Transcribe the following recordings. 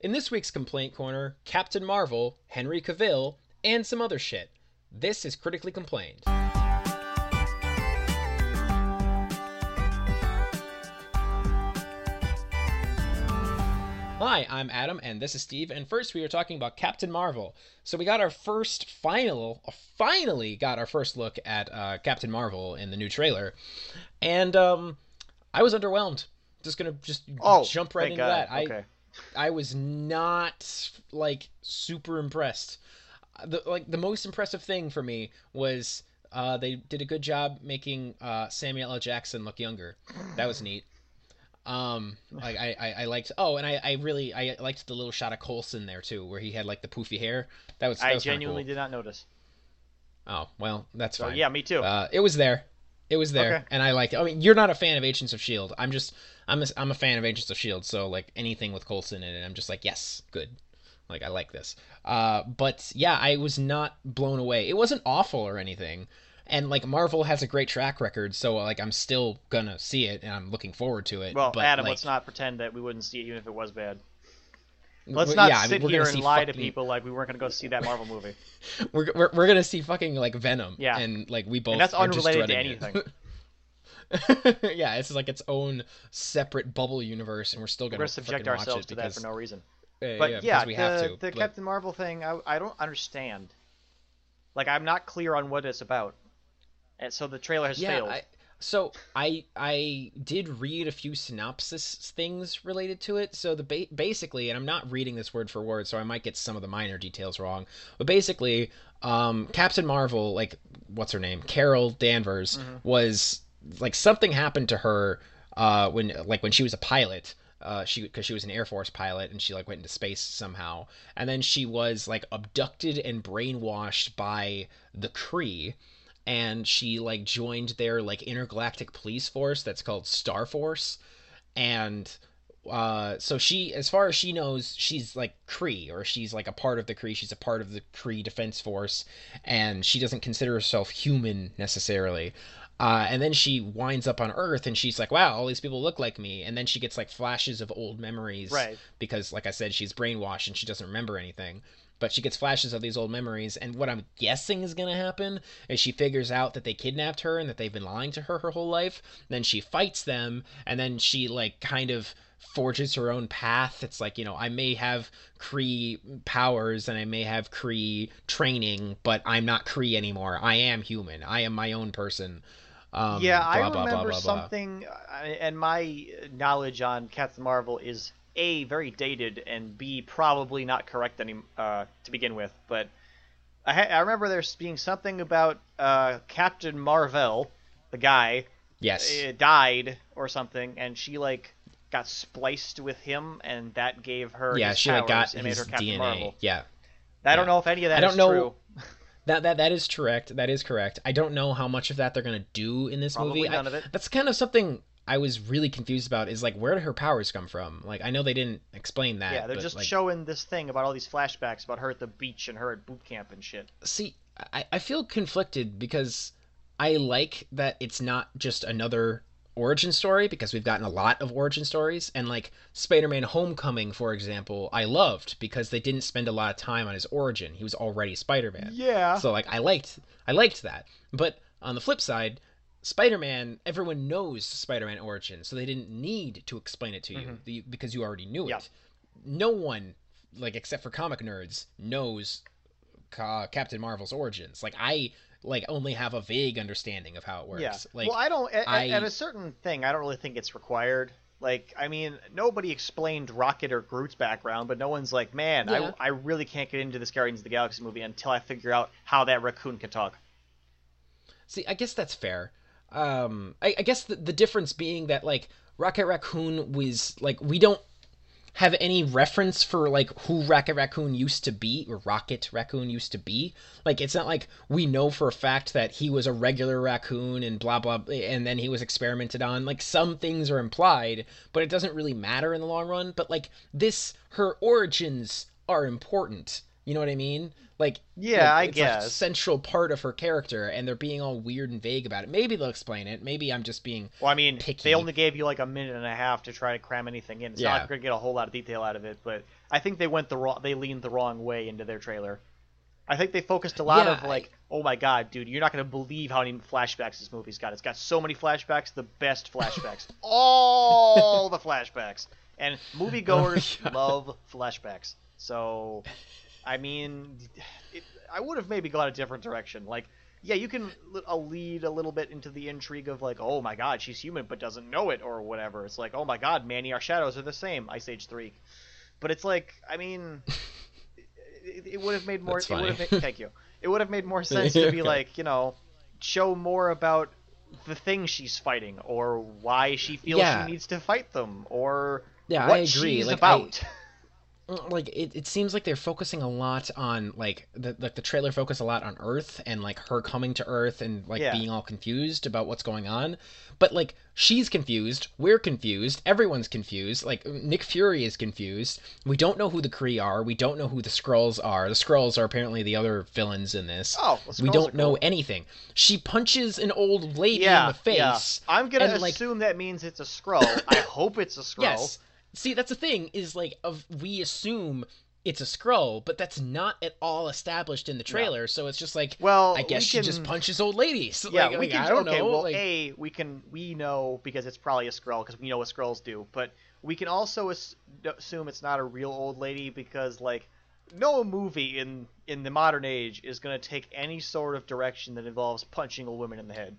In this week's Complaint Corner, Captain Marvel, Henry Cavill, and some other shit. This is Critically Complained. Hi, I'm Adam, and this is Steve. And first, we are talking about Captain Marvel. So we got our first final, finally got our first look at uh, Captain Marvel in the new trailer, and um, I was underwhelmed. Just gonna just Oh, jump right into God. that. Okay. I was not like super impressed. The like the most impressive thing for me was uh, they did a good job making uh, Samuel L. Jackson look younger. That was neat. Um, like I, I, I liked. Oh, and I, I really I liked the little shot of Coulson there too, where he had like the poofy hair. That was. That I was genuinely cool. did not notice. Oh well, that's So fine. yeah, me too. Uh, it was there. It was there, Okay. and I liked it. I mean, you're not a fan of Agents of Shield. I'm just, I'm a, I'm a fan of Agents of Shield. So like anything with Coulson in it, I'm just like, yes, good. Like I like this. Uh, but yeah, I was not blown away. It wasn't awful or anything. And like Marvel has a great track record, so like I'm still gonna see it, and I'm looking forward to it. well, but, Adam, like, let's not pretend that we wouldn't see it even if it was bad. Let's not yeah, I mean, sit here and lie to people like we weren't going to go see that Marvel movie. We're, we're, we're gonna see fucking like Venom. Yeah. And like we both. that's are just unrelated to anything. yeah, it's like its own separate bubble universe, and we're still gonna, subject frickin' watch ourselves to that for no reason. uh, But yeah, yeah, because we the, have to. the but- Captain Marvel thing, I, I don't understand. Like, I'm not clear on what it's about. And so the trailer has yeah, failed. I, so I I did read a few synopsis things related to it. So the ba- basically, and I'm not reading this word for word, so I might get some of the minor details wrong. But basically, um, Captain Marvel, like what's her name, Carol Danvers, was like something happened to her uh, when like when she was a pilot. Uh, she because she was an Air Force pilot and she like went into space somehow, and then she was like abducted and brainwashed by the Kree, and she like joined their like intergalactic police force that's called Star Force, and uh, so she, as far as she knows, she's like Kree, or she's like a part of the Kree. She's a part of the Kree Defense Force, and she doesn't consider herself human necessarily. Uh, and then she winds up on Earth, and she's like, "Wow, all these people look like me." And then she gets like flashes of old memories, Right. Because, like I said, she's brainwashed and she doesn't remember anything. But she gets flashes of these old memories, and what I'm guessing is gonna happen is she figures out that they kidnapped her and that they've been lying to her her whole life. Then she fights them, and then she like kind of forges her own path. It's like, you know, I may have Kree powers and I may have Kree training, but I'm not Kree anymore. I am human. I am my own person. Um, yeah, I blah, blah, remember blah, blah, something, and my knowledge on Captain Marvel is a very dated and b probably not correct any uh, to begin with. But I, ha- I remember there's being something about uh, Captain Marvel, the guy, Yes. uh, died or something, and she like got spliced with him, and that gave her yeah, she like got powers and made his her Captain DNA. Marvel. Yeah. I don't know if any of that I don't is know- true. That that that is correct. That is correct. I don't know how much of that they're gonna do in this Probably movie. I- none of it. That's kind of something I was really confused about. Is like where do her powers come from? Like I know they didn't explain that. Yeah, they're but, just like, showing this thing about all these flashbacks about her at the beach and her at boot camp and shit. see I, I feel conflicted because i like that it's not just another origin story because we've gotten a lot of origin stories and like spider-man homecoming for example i loved because they didn't spend a lot of time on his origin he was already spider-man Yeah. so like i liked i liked that but on the flip side spider-man everyone knows spider-man origin so they didn't need to explain it to you mm-hmm. the- because you already knew Yeah. it no one like except for comic nerds knows Ca- Captain Marvel's origins. Like I like only have a vague understanding of how it works. yeah. Like well, I don't. At, I- at a certain thing, I don't really think it's required. Like, I mean, nobody explained Rocket or Groot's background, but no one's like, man, Yeah. I, I really can't get into this Guardians of the Galaxy movie until I figure out how that raccoon can talk. see, I guess that's fair. Um, I, I guess the, the difference being that like Rocket Raccoon was like we don't have any reference for like who Rocket Raccoon used to be or Rocket Raccoon used to be. Like it's not like we know for a fact that he was a regular raccoon and blah blah and then he was experimented on. Like some things are implied, but it doesn't really matter in the long run. But like this her origins are important. You know what I mean? Like Yeah, I like, it's guess. a central part of her character, and they're being all weird and vague about it. Maybe they'll explain it. Maybe I'm just being Well, I mean, picky. they only gave you like a minute and a half to try to cram anything in. It's not Yeah. like you're gonna get a whole lot of detail out of it, but I think they went the wrong. They leaned the wrong way into their trailer. I think they focused a lot Yeah, of like, oh my god, dude, you're not gonna believe how many flashbacks this movie's got. It's got so many flashbacks, the best flashbacks, all the flashbacks, and oh moviegoers Oh love flashbacks. So, I mean, it, I would have maybe gone a different direction. Like, yeah, you can uh, lead a little bit into the intrigue of like, oh my god, she's human but doesn't know it or whatever. It's like, oh my god, Manny, our shadows are the same. Ice Age three, but it's like, I mean, it, it would have made more. It would have made, thank you. It would have made more sense to be like, you know, show more about the thing she's fighting or why she feels Yeah. she needs to fight them or Yeah, what I agree. she's Like, I- about. Mm, like it, it seems like they're focusing a lot on like the like the trailer focused a lot on Earth and like her coming to Earth and like Yeah. being all confused about what's going on. But like she's confused, we're confused, everyone's confused. Like Nick Fury is confused. We don't know who the Kree are. We don't know who the Skrulls are. The Skrulls are apparently the other villains in this. Oh, the we don't know cool. anything. She punches an old lady yeah, in the face. yeah. I'm gonna and, like- assume that means it's a Skrull. I hope it's a Skrull. Yes. See, that's the thing is like of we assume it's a Skrull, but that's not at all established in the trailer. So it's just like, Well, I guess we she just punches old ladies. Yeah, like, we like, can. I don't okay, know. well, like, a we can we know because it's probably a Skrull because we know what Skrulls do, but we can also as- assume it's not a real old lady because like no movie in in the modern age is going to take any sort of direction that involves punching a woman in the head.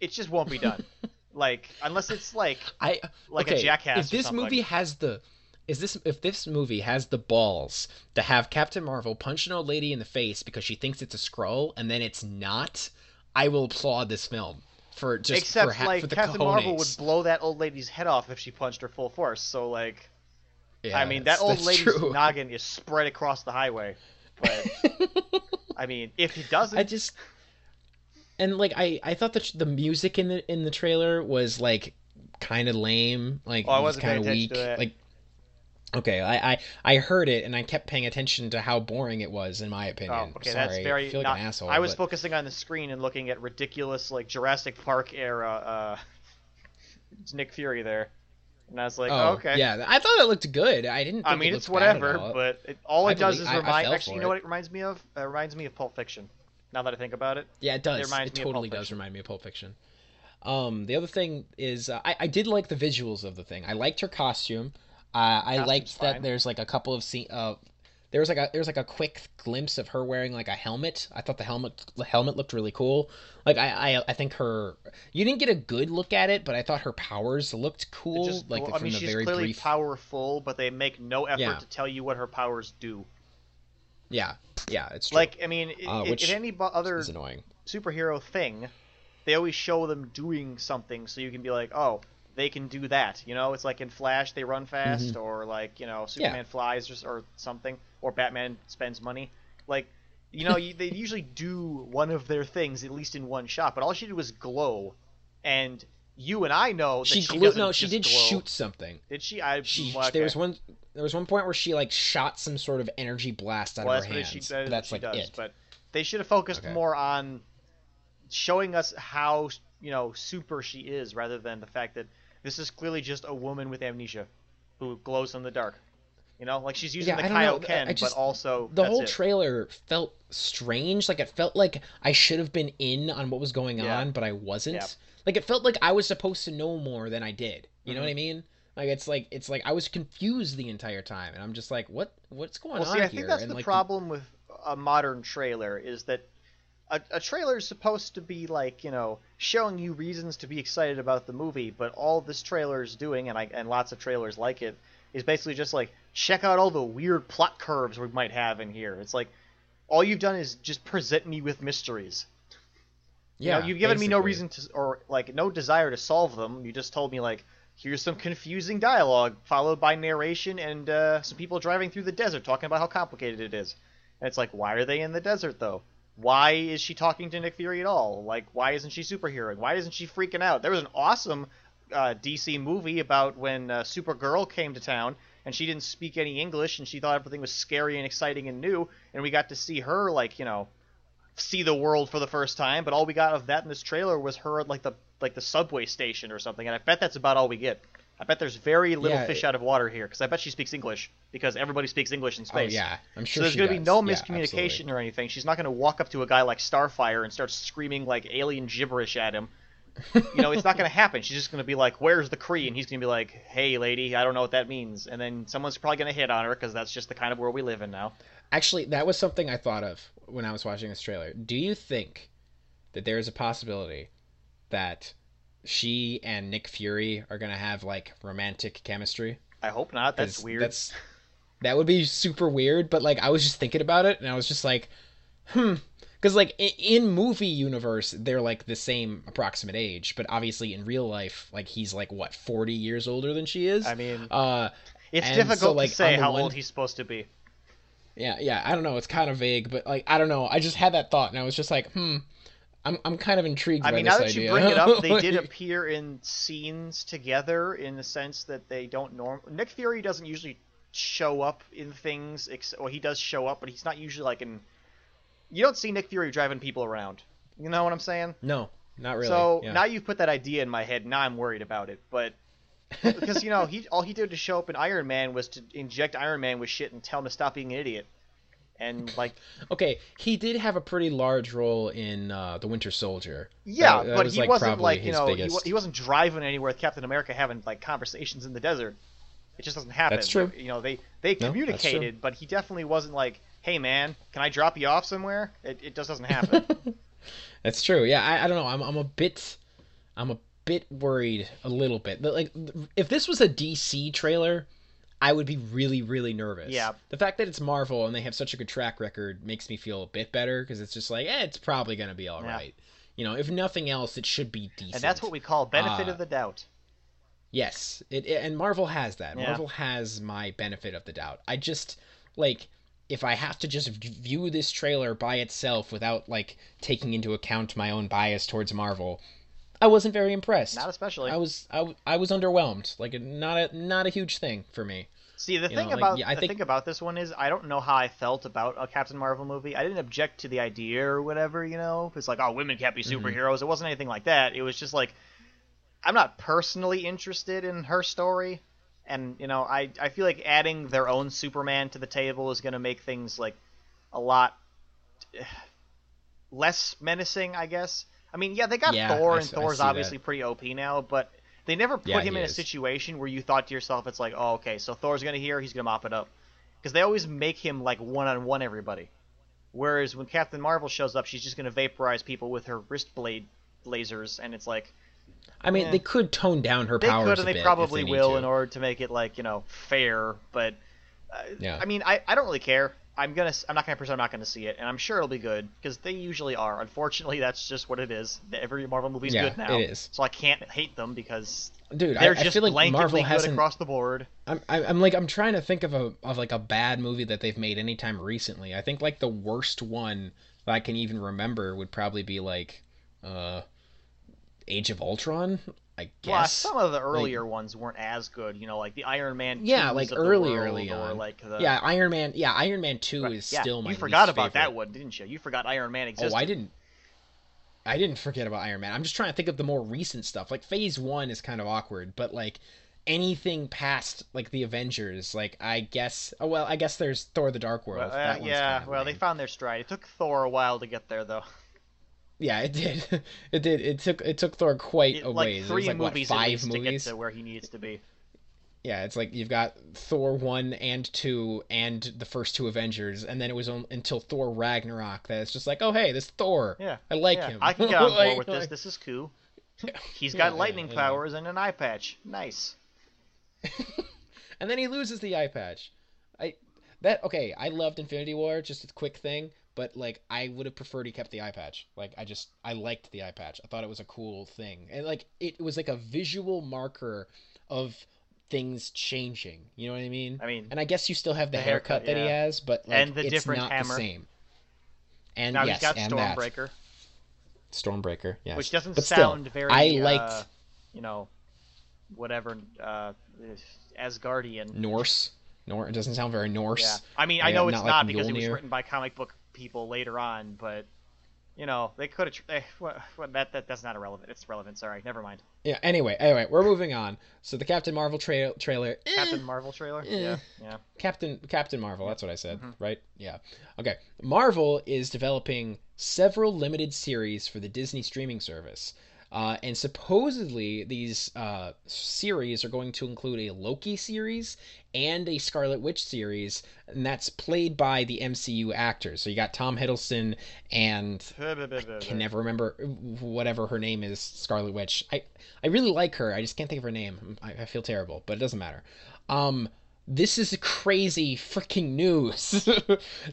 It just won't be done. like unless it's like I like a okay, jackass If this movie has the is this if this movie has the balls to have Captain Marvel punch an old lady in the face because she thinks it's a Skrull and then it's not, I will applaud this film for just except for, ha- like for the Captain cojones. Marvel would blow that old lady's head off if she punched her full force. So like Yeah, I mean that old lady's true. noggin is spread across the highway. But I mean if he doesn't I just and like I I thought that the music in the in the trailer was like kind of lame, like Oh, I was kind of weak. Like okay, I, I I heard it and I kept paying attention to how boring it was in my opinion. Oh, okay, Sorry, that's very. I feel like not- an asshole. I was but- focusing on the screen and looking at ridiculous, like Jurassic Park era. Uh, Nick Fury there, and I was like, oh, okay. Yeah, I thought it looked good. I didn't. Think I mean, it it's looked bad at whatever, but it, all I it does believe- is I- I remind. fell actually, you know it. what it reminds me of? It reminds me of Pulp Fiction. Now that I think about it, Yeah, it does. It, reminds me of Pulp totally does remind me of Pulp Fiction. Um, the other thing is, uh, I, I did like the visuals of the thing. I liked her costume. Uh, I Costume's liked that there's like a couple of scene. Uh, there was like a there's like a quick glimpse of her wearing like a helmet. I thought the helmet the helmet looked really cool. Like I I, I think her you didn't get a good look at it, but I thought her powers looked cool. just. like well, I from mean, the she's very clearly brief. powerful, but they make no effort Yeah. to tell you what her powers do. Yeah, yeah, it's true. Like, I mean, i Uh, in any other superhero thing, they always show them doing something so you can be like, oh, they can do that. You know, it's like in Flash, they run fast, or like, you know, Superman flies or, or something, or Batman spends money. Like, you know, you, they usually do one of their things at least in one shot, but all she did was glow. And you and I know that She, she, glu- doesn't no, she did glow. shoot something. Did she? I She well, there was one there was one point where she like shot some sort of energy blast out well, of her hands. she, that that's what like she does. it. But they should have focused Okay. more on showing us how you know super she is, rather than the fact that this is clearly just a woman with amnesia who glows in the dark. You know, like she's using Yeah, the don't know. Kaioken, I just- but also the whole it. trailer felt strange. Like it felt like I should have been in on what was going Yeah. on, but I wasn't. Yeah. Like it felt like I was supposed to know more than I did. You know Mhm. what I mean? Like it's like it's like I was confused the entire time, and I'm just like, what what's going Well, on see, I here? think that's and the like problem with a modern trailer is that a, a trailer is supposed to be like you know showing you reasons to be excited about the movie, but all this trailer is doing, and I and lots of trailers like it, is basically just like check out all the weird plot curves we might have in here. It's like all you've done is just present me with mysteries. You yeah, know, you've given me no reason to, or like no desire to solve them. You just told me like, here's some confusing dialogue followed by narration and uh, some people driving through the desert talking about how complicated it is. And it's like, why are they in the desert though? Why is she talking to Nick Fury at all? Like, why isn't she superheroing? Why isn't she freaking out? There was an awesome uh, DC movie about when uh, Supergirl came to town and she didn't speak any English, and she thought everything was scary and exciting and new, and we got to see her like you know see the world for the first time. But all we got of that in this trailer was her at like the like the subway station or something, and I bet that's about all we get. I bet there's very little Yeah, fish it- out of water here because I bet she speaks English because everybody speaks English in space. Oh space. yeah, I'm So sure. there's going to be no miscommunication absolutely. or anything. She's not going to walk up to a guy like Starfire and start screaming like alien gibberish at him. you know, it's not going to happen. She's just going to be like, "Where's the Kree?" And he's going to be like, "Hey, lady, I don't know what that means." And then someone's probably going to hit on her because that's just the kind of world we live in now. Actually, that was something I thought of when I was watching this trailer. Do you think that there is a possibility that she and Nick Fury are gonna have like romantic chemistry? I hope not. That's weird. That's that would be super weird. But like, I was just thinking about it, and I was just like, hmm. Because like in movie universe, they're like the same approximate age, but obviously in real life, like he's like what forty years older than she is. I mean, uh, it's difficult so, like, to say how one- old he's supposed to be. Yeah, yeah, I don't know. It's kind of vague, but like I don't know. I just had that thought, and I was just like, hmm. I'm I'm kind of intrigued. I by mean, this now that idea. you bring it up, they did appear in scenes together in the sense that they don't norm. Nick Fury doesn't usually show up in things, ex- well, he does show up, but he's not usually like in. You don't see Nick Fury driving people around. You know what I'm saying? No, not really. So yeah. now you've put that idea in my head. Now I'm worried about it, but because you know he all he did to show up in Iron Man was to inject Iron Man with shit and tell him to stop being an idiot. And like, okay, he did have a pretty large role in uh, the Winter Soldier. yeah, That- that but was, he like, wasn't like you know he, biggest- wa- he wasn't driving anywhere with Captain America having like conversations in the desert. It just doesn't happen. That's true. You know they they No, communicated, but he definitely wasn't like, hey man, can I drop you off somewhere? It, it just doesn't happen. That's true. Yeah, I, I don't know. I'm I'm a bit I'm a bit worried a little bit. But, Like if this was a DC trailer, I would be really really nervous. Yeah. The fact that it's Marvel and they have such a good track record makes me feel a bit better because it's just like, eh, it's probably gonna be all right. Yeah. You know, if nothing else, it should be decent. and that's what we call benefit Uh, of the doubt. Yes, it, it- and Marvel has that. Yeah. Marvel has my benefit of the doubt. I just like if I have to just view this trailer by itself without like taking into account my own bias towards Marvel, I wasn't very impressed. Not especially. I was I was underwhelmed. Like not a not a huge thing for me. See, the You thing know, like, about yeah, I the think- thing about this one is I don't know how I felt about a Captain Marvel movie. I didn't object to the idea or whatever, you know. It's like, oh, women can't be Mm-hmm. superheroes. It wasn't anything like that. It was just like I'm not personally interested in her story, and you know, I I feel like adding their own Superman to the table is going to make things like a lot eh, less menacing, I guess. I mean, yeah, they got Yeah, Thor, I and I Thor's see that. obviously pretty OP now, but they never put Yeah, him in a situation where you thought to yourself, it's like, oh, okay, so Thor's gonna hear, he's gonna mop it up, because they always make him like one on one everybody. Whereas when Captain Marvel shows up, she's just gonna vaporize people with her wrist blade lasers, and it's like I mean, Yeah. they could tone down her they powers could and they probably need will to. in order to make it like you know fair. But uh, Yeah. I mean, I, I don't really care. I'm gonna I'm not gonna pretend I'm not gonna see it, and I'm sure it'll be good because they usually are. Unfortunately, that's just what it is. Every Marvel movie's Yeah, good now, it is. so I can't hate them because Dude, I, they're I just feel like Marvel hasn't. across the board. I'm, I'm I'm like I'm trying to think of a of like a bad movie that they've made anytime recently. I think like the worst one that I can even remember would probably be like uh Age of Ultron, I Well, some of the earlier ones weren't as good. You know, like the Iron Man. yeah, like early early or on. like the yeah, Iron Man. Yeah, Iron Man 2 Right, is yeah, still my favorite. You forgot about that one, didn't you? You forgot Iron Man existed. Oh, I didn't I didn't forget about Iron Man. I'm just trying to think of the more recent stuff. Like Phase 1 is kind of awkward, but like anything past like the Avengers, like I guess oh well, I guess there's Thor the Dark World. Well, uh, that one's yeah, well, they found their stride. It took Thor a while to get there, though. Yeah, it did. It did. It took it took Thor quite It- a like ways. three it was like movies what, five movies. to get to where he needs to be. Yeah, it's like you've got Thor one and two and the first two Avengers, and then it was on, until Thor Ragnarok that it's just like, oh hey, this Thor. Yeah, I like yeah, him. I can get on board Like- with this. like- This is cool. He's got yeah, lightning yeah. powers and an eye patch. Nice. and then he loses the eye patch. I that okay. I loved Infinity War. Just a quick thing, but like I would have preferred he kept the eye patch. Like I just I liked the eye patch. I thought it was a cool thing, and like it was like a visual marker of things changing. You know what I mean? I mean, and I guess you still have the, the haircut, haircut, that he has, but like And the it's different not hammer. the same. And now yes, he's got and that. Stormbreaker, Stormbreaker, yes. which doesn't but sound still, very. I liked. uh, you know, whatever. Uh, Asgardian. Norse. Nor it doesn't sound very Norse. Yeah, I mean, I Yeah, know it's not not, like because it was written by comic book people later on, but you know, they could have. Tr- eh, what, what, that, that that's not irrelevant. It's relevant. Sorry, never mind. Yeah. Anyway, anyway, we're moving on. So the Captain Marvel tra- trailer. eh, Captain Marvel trailer. eh. Yeah, yeah. Captain Captain Marvel. That's what I said, Mm-hmm. right? Yeah. Okay. Marvel is developing several limited series for the Disney streaming service. Uh, and supposedly these uh, series are going to include a Loki series and a Scarlet Witch series, and that's played by the MCU actors. So you got Tom Hiddleston and I can never remember whatever her name is, Scarlet Witch. I I really like her. I just can't think of her name. I, I feel terrible, but it doesn't matter. Um, this is crazy freaking news.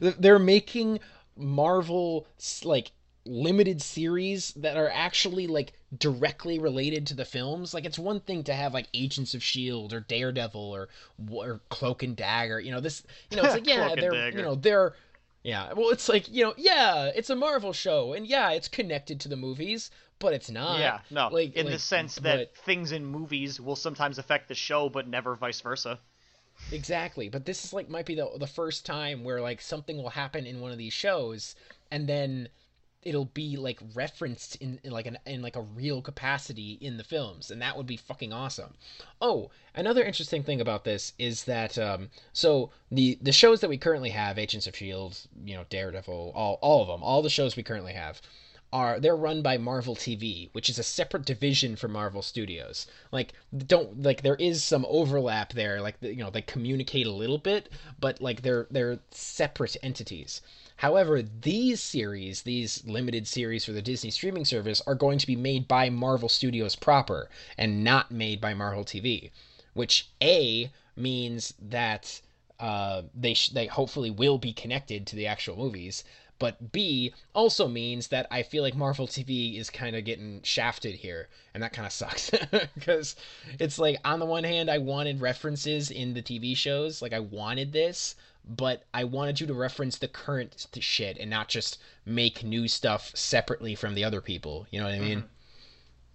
They're making Marvel like limited series that are actually like directly related to the films. Like it's one thing to have like Agents of Shield or Daredevil or or Cloak and Dagger. You know this. You know it's like yeah they're Dagger. you know they're yeah. Well, it's like you know yeah it's a Marvel show and yeah it's connected to the movies, but it's not. yeah, no. like in like, the sense but- that things in movies will sometimes affect the show, but never vice versa. Exactly, but this is like might be the the first time where like something will happen in one of these shows, and then it'll be like referenced in, in like an in like a real capacity in the films, and that would be fucking awesome. Oh, another interesting thing about this is that um, so the the shows that we currently have, Agents of Shield, you know, Daredevil, all all of them, all the shows we currently have are they're run by Marvel TV, which is a separate division for Marvel Studios. Like don't like there is some overlap there, like you know they communicate a little bit, but like they're they're separate entities. However, these series, these limited series for the Disney streaming service, are going to be made by Marvel Studios proper and not made by Marvel TV, which a means that uh, they sh- they hopefully will be connected to the actual movies. But B also means that I feel like Marvel TV is kind of getting shafted here, and that kind of sucks because it's like on the one hand I wanted references in the TV shows, like I wanted this, but I wanted you to reference the current shit and not just make new stuff separately from the other people. You know what I mean? Mm-hmm.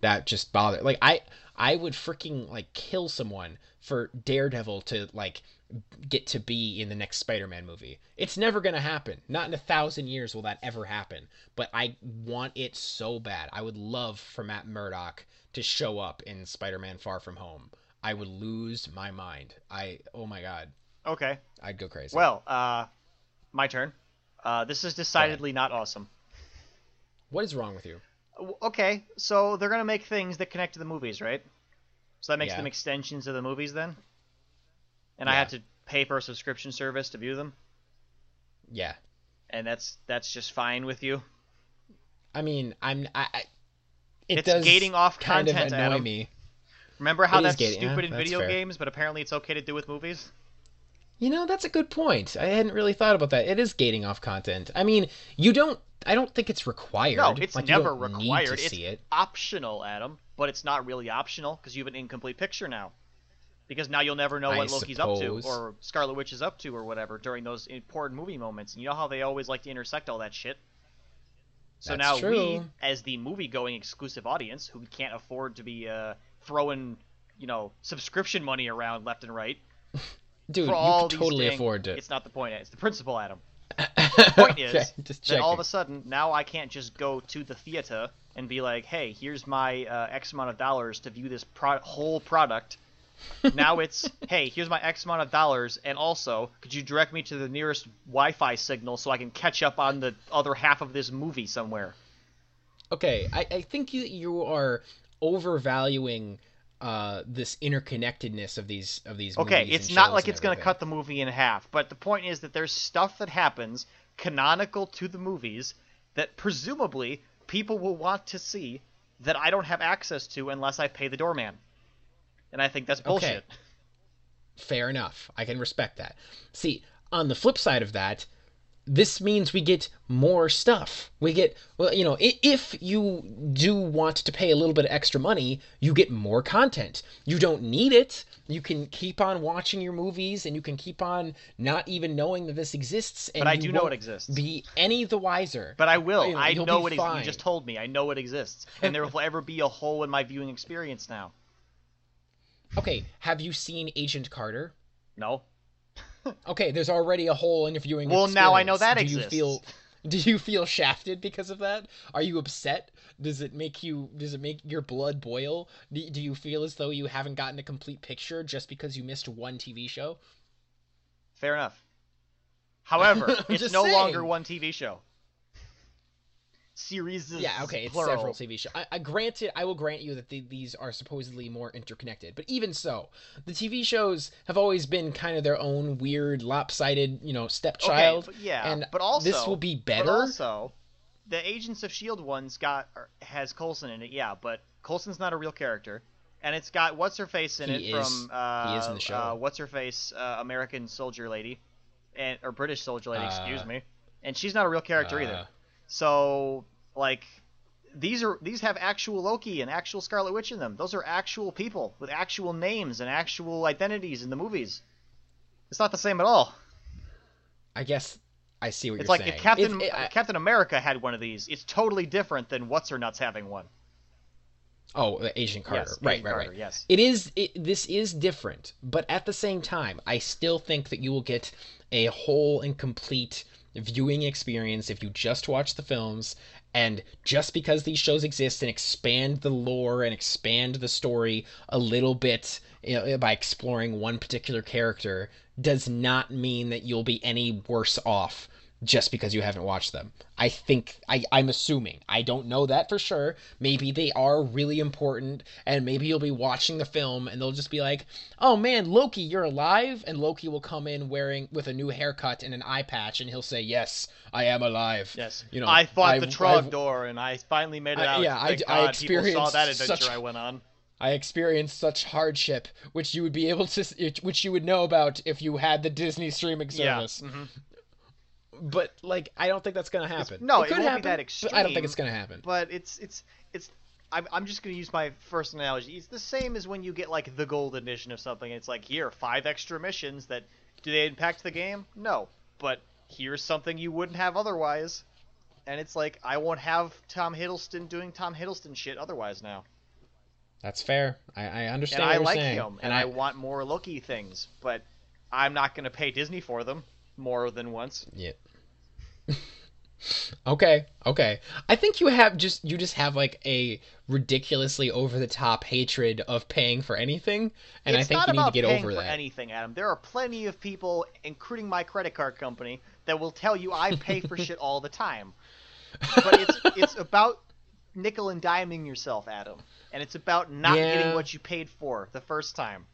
That just bothered. Like I I would freaking like kill someone for Daredevil to like get to be in the next Spider-Man movie. It's never going to happen. Not in a thousand years will that ever happen. But I want it so bad. I would love for Matt Murdock to show up in Spider-Man Far From Home. I would lose my mind. I oh my god. Okay. I'd go crazy. Well, uh, my turn. Uh, this is decidedly not awesome. what is wrong with you? Okay, so they're gonna make things that connect to the movies, right? So that makes Yeah. them extensions of the movies, then. And I Yeah. have to pay for a subscription service to view them, Yeah. and that's that's just fine with you. I mean, I'm I, I it It's does gating off kind content, of annoy Adam. me. Remember how It is that's gating, yeah, stupid in that's video fair. games, but apparently it's okay to do with movies? You know, that's a good point. I hadn't really thought about that. It is gating off content. I mean, you don't. I don't think it's required. No, it's Like, you never required. to It's see it. optional, Adam, but it's not really optional because you have an incomplete picture now. Because now you'll never know I what Loki's up to or Scarlet Witch is up to or whatever during those important movie moments. And you know how they always like to intersect all that shit. So That's now we, as the movie-going exclusive audience who can't afford to be uh, throwing, you know, subscription money around left and right, Dude, for you all could these totally dang- afford to. It's not the point. It's the principle, Adam. The point is okay, just that all of a sudden now I can't just go to the theater and be like, "Hey, here's my uh, X amount of dollars to view this pro- whole product." now it's, "Hey, here's my X amount of dollars, and also, could you direct me to the nearest Wi-Fi signal so I can catch up on the other half of this movie somewhere?" Okay, I, I think you you are overvaluing uh, this interconnectedness of these of these. Okay, it's not like it's going to cut the movie in half, but the point is that there's stuff that happens canonical to the movies that presumably people will want to see that I don't have access to unless I pay the doorman. And I think that's bullshit. Okay. Fair enough. I can respect that. See, on the flip side of that, this means we get more stuff. We get, well, you know, if you do want to pay a little bit of extra money, you get more content. You don't need it. You can keep on watching your movies and you can keep on not even knowing that this exists. And But I do know it exists. Be any the wiser. But I will. You know, I know it exists. You just told me. I know it exists. And there will ever be a hole in my viewing experience now. Okay, have you seen Agent Carter? No. Okay, there's already a whole interviewing. Well, now I know that experience. do exists. You feel, do you feel shafted because of that? Are you upset? Does it make you? Does it make your blood boil? Do, do you feel as though you haven't gotten a complete picture just because you missed one TV show? Fair enough. However, it's no saying. longer one TV show. Series Yeah, okay, it's plural. several TV shows. I, I granted, I will grant you that the, these are supposedly more interconnected, but even so, the TV shows have always been kind of their own weird, lopsided, you know, stepchild. Okay, but yeah, and but also this will be better. also, the Agents of Shield one's got has Coulson in it, yeah, but Coulson's not a real character, and it's got what's her face in He it is. from uh, He is in the show. Uh, what's her face, uh, American Soldier Lady, and or British Soldier Lady, excuse Uh, me, and she's not a real character Uh, either. So like. These are these have actual Loki and actual Scarlet Witch in them. Those are actual people with actual names and actual identities in the movies. It's not the same at all. I guess I see what It's you're like saying. if Captain It's- it- I- Captain America had one of these, it's totally different than What's Her Nuts having one. oh, the Agent Carter. Yes, right, Agent right, Carter, right. yes. It is. It, this is different, but at the same time, I still think that you will get a whole and complete viewing experience if you just watch the films. And just because these shows exist and expand the lore and expand the story a little bit you know, by exploring one particular character does not mean that you'll be any worse off just because you haven't watched them. I think I, I'm assuming. I don't know that for sure. Maybe they are really important, and maybe you'll be watching the film and they'll just be like, "Oh man, Loki, you're alive!" And Loki will come in wearing with a new haircut and an eye patch, and he'll say, "Yes, I am alive." Yes. you know, I fought I've- the Trogdor and I finally made it I- out. yeah, I- Thank I God people saw experienced that adventure such- I went on. I experienced such hardship, which you would be able to, which you would know about if you had the Disney streaming Yeah. service. Mm-hmm. But like, I don't think that's gonna happen. no, it could won't be that but I don't think it's gonna happen. But it's it's it's I'm, I'm just gonna use my first analogy. It's the same as when you get like the gold edition of something. It's like here, five extra missions that do they impact the game? No, but here's something you wouldn't have otherwise. And it's like I won't have Tom Hiddleston doing Tom Hiddleston shit otherwise now. That's fair. I, I understand and I like saying. him, and I, want more Loki things, but I'm not gonna pay Disney for them more than once. Yeah. okay, okay. I think you have just you just have like a ridiculously over the top hatred of paying for anything, and it's I think you need to about get paying over for that. anything, Adam. There are plenty of people, including my credit card company, that will tell you I pay for shit all the time. But it's it's about nickel and diming yourself, Adam, and it's about not Yeah. getting what you paid for the first time.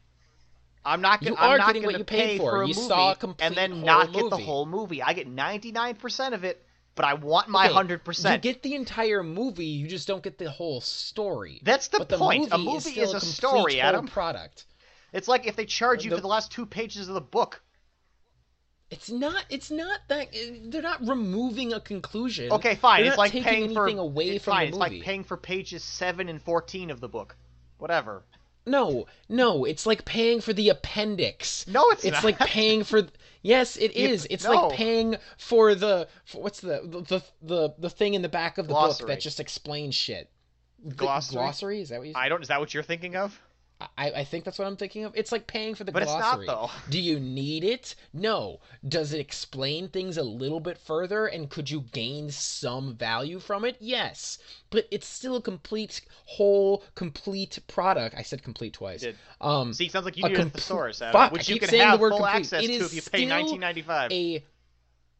I'm not gonna. You I'm are not getting what you paid pay for. a You movie saw a complete and then not get the whole movie. I get 99% of it, but I want my Okay, hundred You percent. get the entire movie, you just don't get the whole story. That's the but the point. A Movie movie still is a complete story, Adam. Product. It's like if they charge you The- for the last two pages of the book. It's not. It's not that. Eh, they're not removing a conclusion. Okay, fine. They're it's like paying for away from fine. It's like paying for pages seven and fourteen of the book. Whatever. No, no, it's like paying for the appendix. No, it's It's not. like paying for. Yes, it is. It's no. like paying for the for, what's the the the the thing in the back of the book that just explains shit. Glossary? Glossary is that what you? I don't. Is that what you're thinking of? I, I think that's what I'm thinking of. It's like paying for the But it's not, though. Do you need it? No. Does it explain things a little bit further and could you gain some value from it? Yes. But it's still a complete whole complete product. I said complete twice. Did. Um See, it sounds like you a need a compl- thesaurus, Adam, Fuck, which I you can have full complete. access It to if you pay still 19.95. a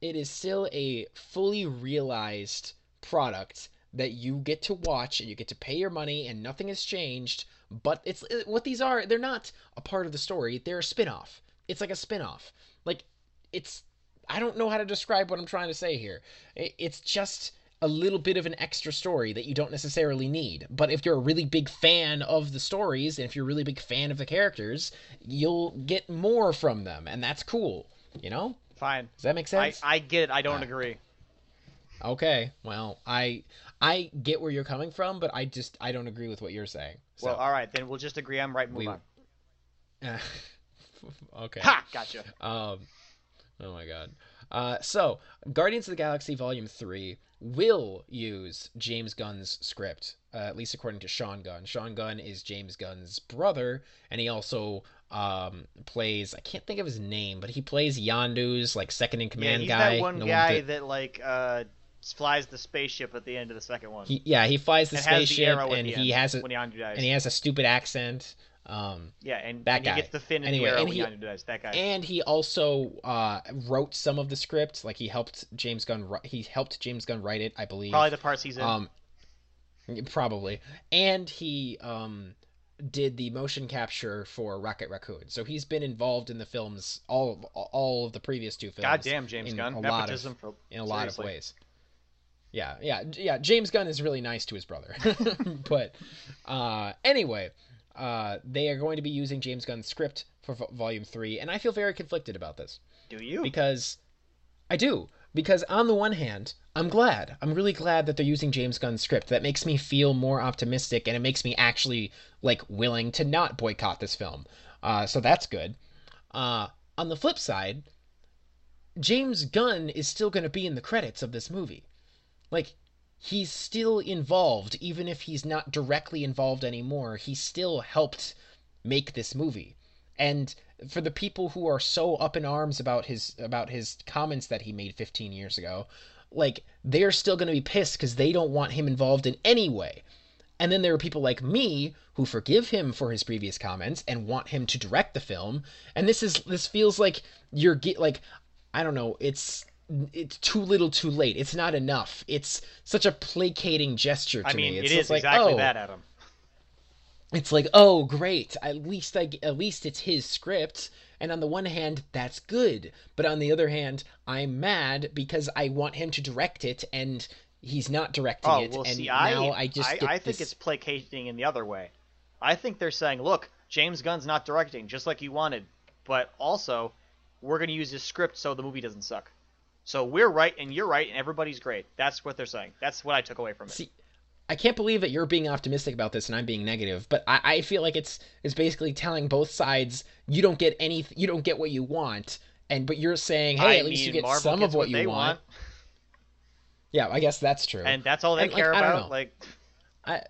it is still a fully realized product that you get to watch and you get to pay your money and nothing has changed but it's it- what these are they're not a part of the story they're a spin-off it's like a spin-off like it's i don't know how to describe what i'm trying to say here I- it's just a little bit of an extra story that you don't necessarily need but if you're a really big fan of the stories and if you're a really big fan of the characters you'll get more from them and that's cool you know Fine. does that make sense? I get it. I don't Uh, agree. okay. Well, I I get where you're coming from, but I just I don't agree with what you're saying. So, Well, all right, then we'll just agree. I'm right. Move We- on. okay. Ha! Gotcha. Um Oh my god. Uh, so, Guardians of the Galaxy Volume 3 will use James Gunn's script, uh, at least according to Sean Gunn. Sean Gunn is James Gunn's brother, and he also um, plays, I can't think of his name, but he plays Yondu's, like, second in Yeah, command he's guy. that one guy that- that like uh flies the spaceship at the end of the second one. he, yeah, he flies the and has the spaceship, and he has a when dies. and he has a stupid accent. Um, yeah, and, that and guy. he gets the fin and Anyway, the arrow and when he- Yondu dies. That guy. and he also uh, wrote some of the script. Like he helped James Gunn. He helped James Gunn write it, I believe. Probably the parts he's in. Um, probably, and he um did the motion capture for Rocket Raccoon. So he's been involved in the films all all of the previous two films. God damn, James Gunn. a lot Nepotism of for in a lot of ways. Yeah, yeah, yeah. James Gunn is really nice to his brother, but uh, anyway, uh, they are going to be using James Gunn's script for Vo- Volume Three, and I feel very conflicted about this Do you? because I do. Because on the one hand, I'm glad. I'm really glad that they're using James Gunn's script. That makes me feel more optimistic, and it makes me actually like willing to not boycott this film. Uh, so that's good. Uh, on the flip side, James Gunn is still going to be in the credits of this movie. Like, he's still involved, even if he's not directly involved anymore. He still helped make this movie. And for the people who are so up in arms about his about his comments that he made 15 years ago, like they're still going to be pissed cuz they don't want him involved in any way. And then there are people like me who forgive him for his previous comments and want him to direct the film. And this is this feels like you're like I don't know, it's it's too little too late. It's not enough. It's such a placating gesture to I mean, me. it It's like, exactly oh, that, Adam. it's like oh great at least i at least it's his script and on the one hand that's good but on the other hand i'm mad because i want him to direct it and he's not directing Oh it well, and see, now I i just I, I think this- it's placating in the other way. I think they're saying, look, James Gunn's not directing, just like you wanted, but also we're going to use his script so the movie doesn't suck. So we're right and you're right and everybody's great. That's what they're saying. That's what I took away from it. see i can't believe that you're being optimistic about this and i'm being negative but i, I feel like it's it's basically telling both sides you don't get any you don't get what you want and but you're saying hey I at least you get Marvel some of what, you they want. yeah i guess that's true and that's all they And, like, care don't about. Like, I,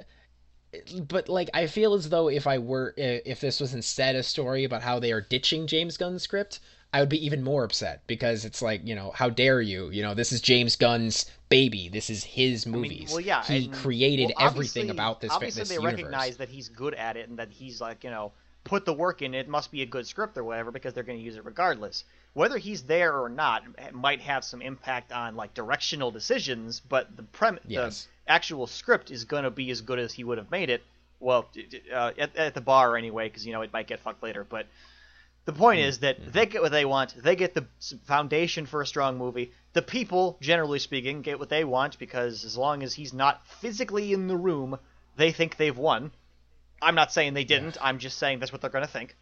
but like I feel as though if I were if this was instead a story about how they are ditching James Gunn's script, I would be even more upset because it's like you know how dare you you know this is James Gunn's baby this is his I mean, movies well, yeah, he and- created well, everything about this Obviously, this they universe. recognize that he's good at it and that he's like, you know, put the work in. It must be a good script or whatever because they're going to use it regardless. Whether he's there or not might have some impact on like directional decisions, but the prem Yes. the actual script is going to be as good as he would have made it. Well, uh, at, at the bar anyway, because you know it might get fucked later. But the point Mm, is that they get what they want. They get the foundation for a strong movie. The people, generally speaking, get what they want because as long as he's not physically in the room, they think they've won. I'm not saying they didn't. I'm just saying that's what they're going to think.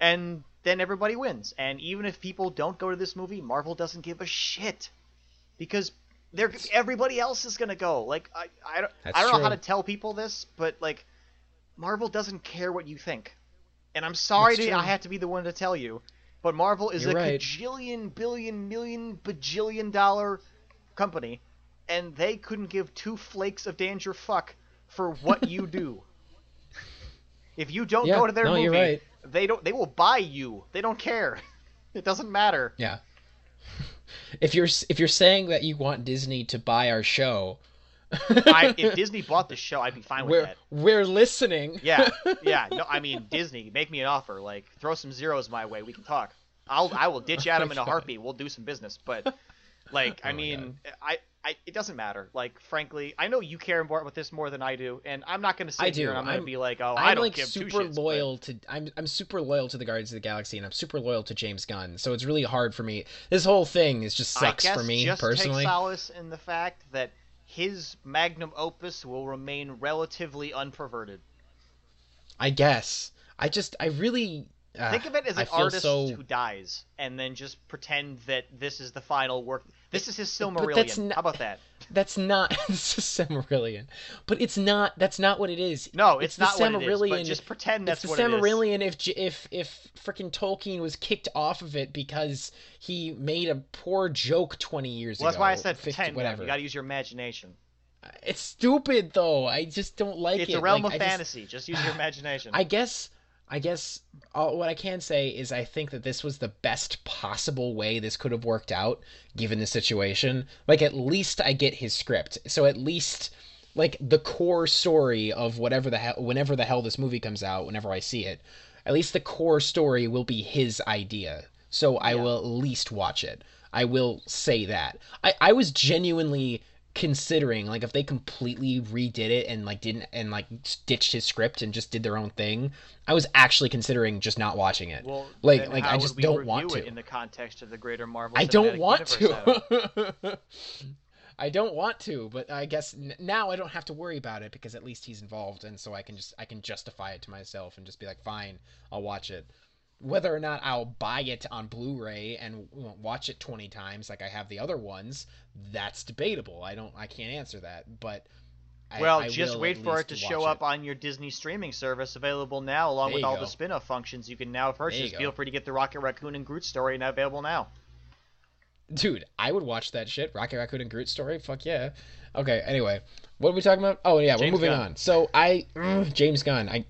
And then everybody wins. And even if people don't go to this movie, Marvel doesn't give a shit because they're everybody else is going to go. Like I I don't That's I don't know how to tell people this, but like Marvel doesn't care what you think. And I'm sorry that. I have to be the one to tell you, but Marvel is You're a right. cajillion, billion, million, bajillion dollar company, and they couldn't give two flakes of danger fuck for what you do. if you don't Yeah, go to their no, movie, right. they don't. They will buy you. They don't care. It doesn't matter. Yeah. If you're if you're saying that you want Disney to buy our show, I, if Disney bought the show, I'd be fine with we're that. we're listening. Yeah, yeah. No, I mean Disney, make me an offer. Like throw some zeros my way. We can talk. I'll I will ditch Adam in a heartbeat. We'll do some business. But like, Oh I my mean, I, I it doesn't matter. Like, frankly, I know you care more about this more than I do, and I'm not going to sit I do. here and I'm going to be like, oh, I I'm don't like give two super shits, but- loyal to I'm I'm super loyal to the Guardians of the Galaxy and I'm super loyal to James Gunn. So it's really hard for me. This whole thing is just sucks for me just personally. take solace in the fact that his magnum opus will remain relatively unperverted. I guess. I just I really uh, Think of it as an artist so- who dies, and then just pretend that this is the final work. This is his Silmarillion. that's not- How about that? That's not this is Silmarillion, but it's not. That's not what it is. No, it's, the not what it is. But just pretend that's it's the what it is. Silmarillion if if if freaking Tolkien was kicked off of it because he made a poor joke twenty years Well, that's why I said 50 pretend. man. Whatever. You got to use your imagination. It's stupid though. I just don't like it's it. It's a realm Like, of I just- fantasy. Just, use your imagination. I guess I guess uh, what I can say is I think that this was the best possible way this could have worked out given the situation. Like at least I get his script. So at least like the core story of whatever the hell whenever the hell this movie comes out, whenever I see it, at least the core story will be his idea. So I Yeah. will at least watch it. I will say that. I I was genuinely considering like if they completely redid it and like didn't and like ditched his script and just did their own thing i was actually considering just not watching it. Well, like like i just don't want it to. in the context of the greater Marvel. i don't want to. I don't want to but i guess n- now i don't have to worry about it because at least he's involved and so i can just i can justify it to myself and just be like fine i'll watch it whether or not I'll buy it on Blu-ray and watch it 20 times like I have the other ones, that's debatable. I don't I can't answer that, but I- Well, I just wait for it to show up on your Disney streaming service, available now, along with all go. the spin-off functions you can now purchase. Feel free to get the Rocket Raccoon and Groot story now available now. Dude, I would watch that shit. Rocket Raccoon and Groot story. Fuck yeah. Okay. Anyway, what are we talking about? Oh yeah, we're moving Gunn. on. So I, ugh, James Gunn. I,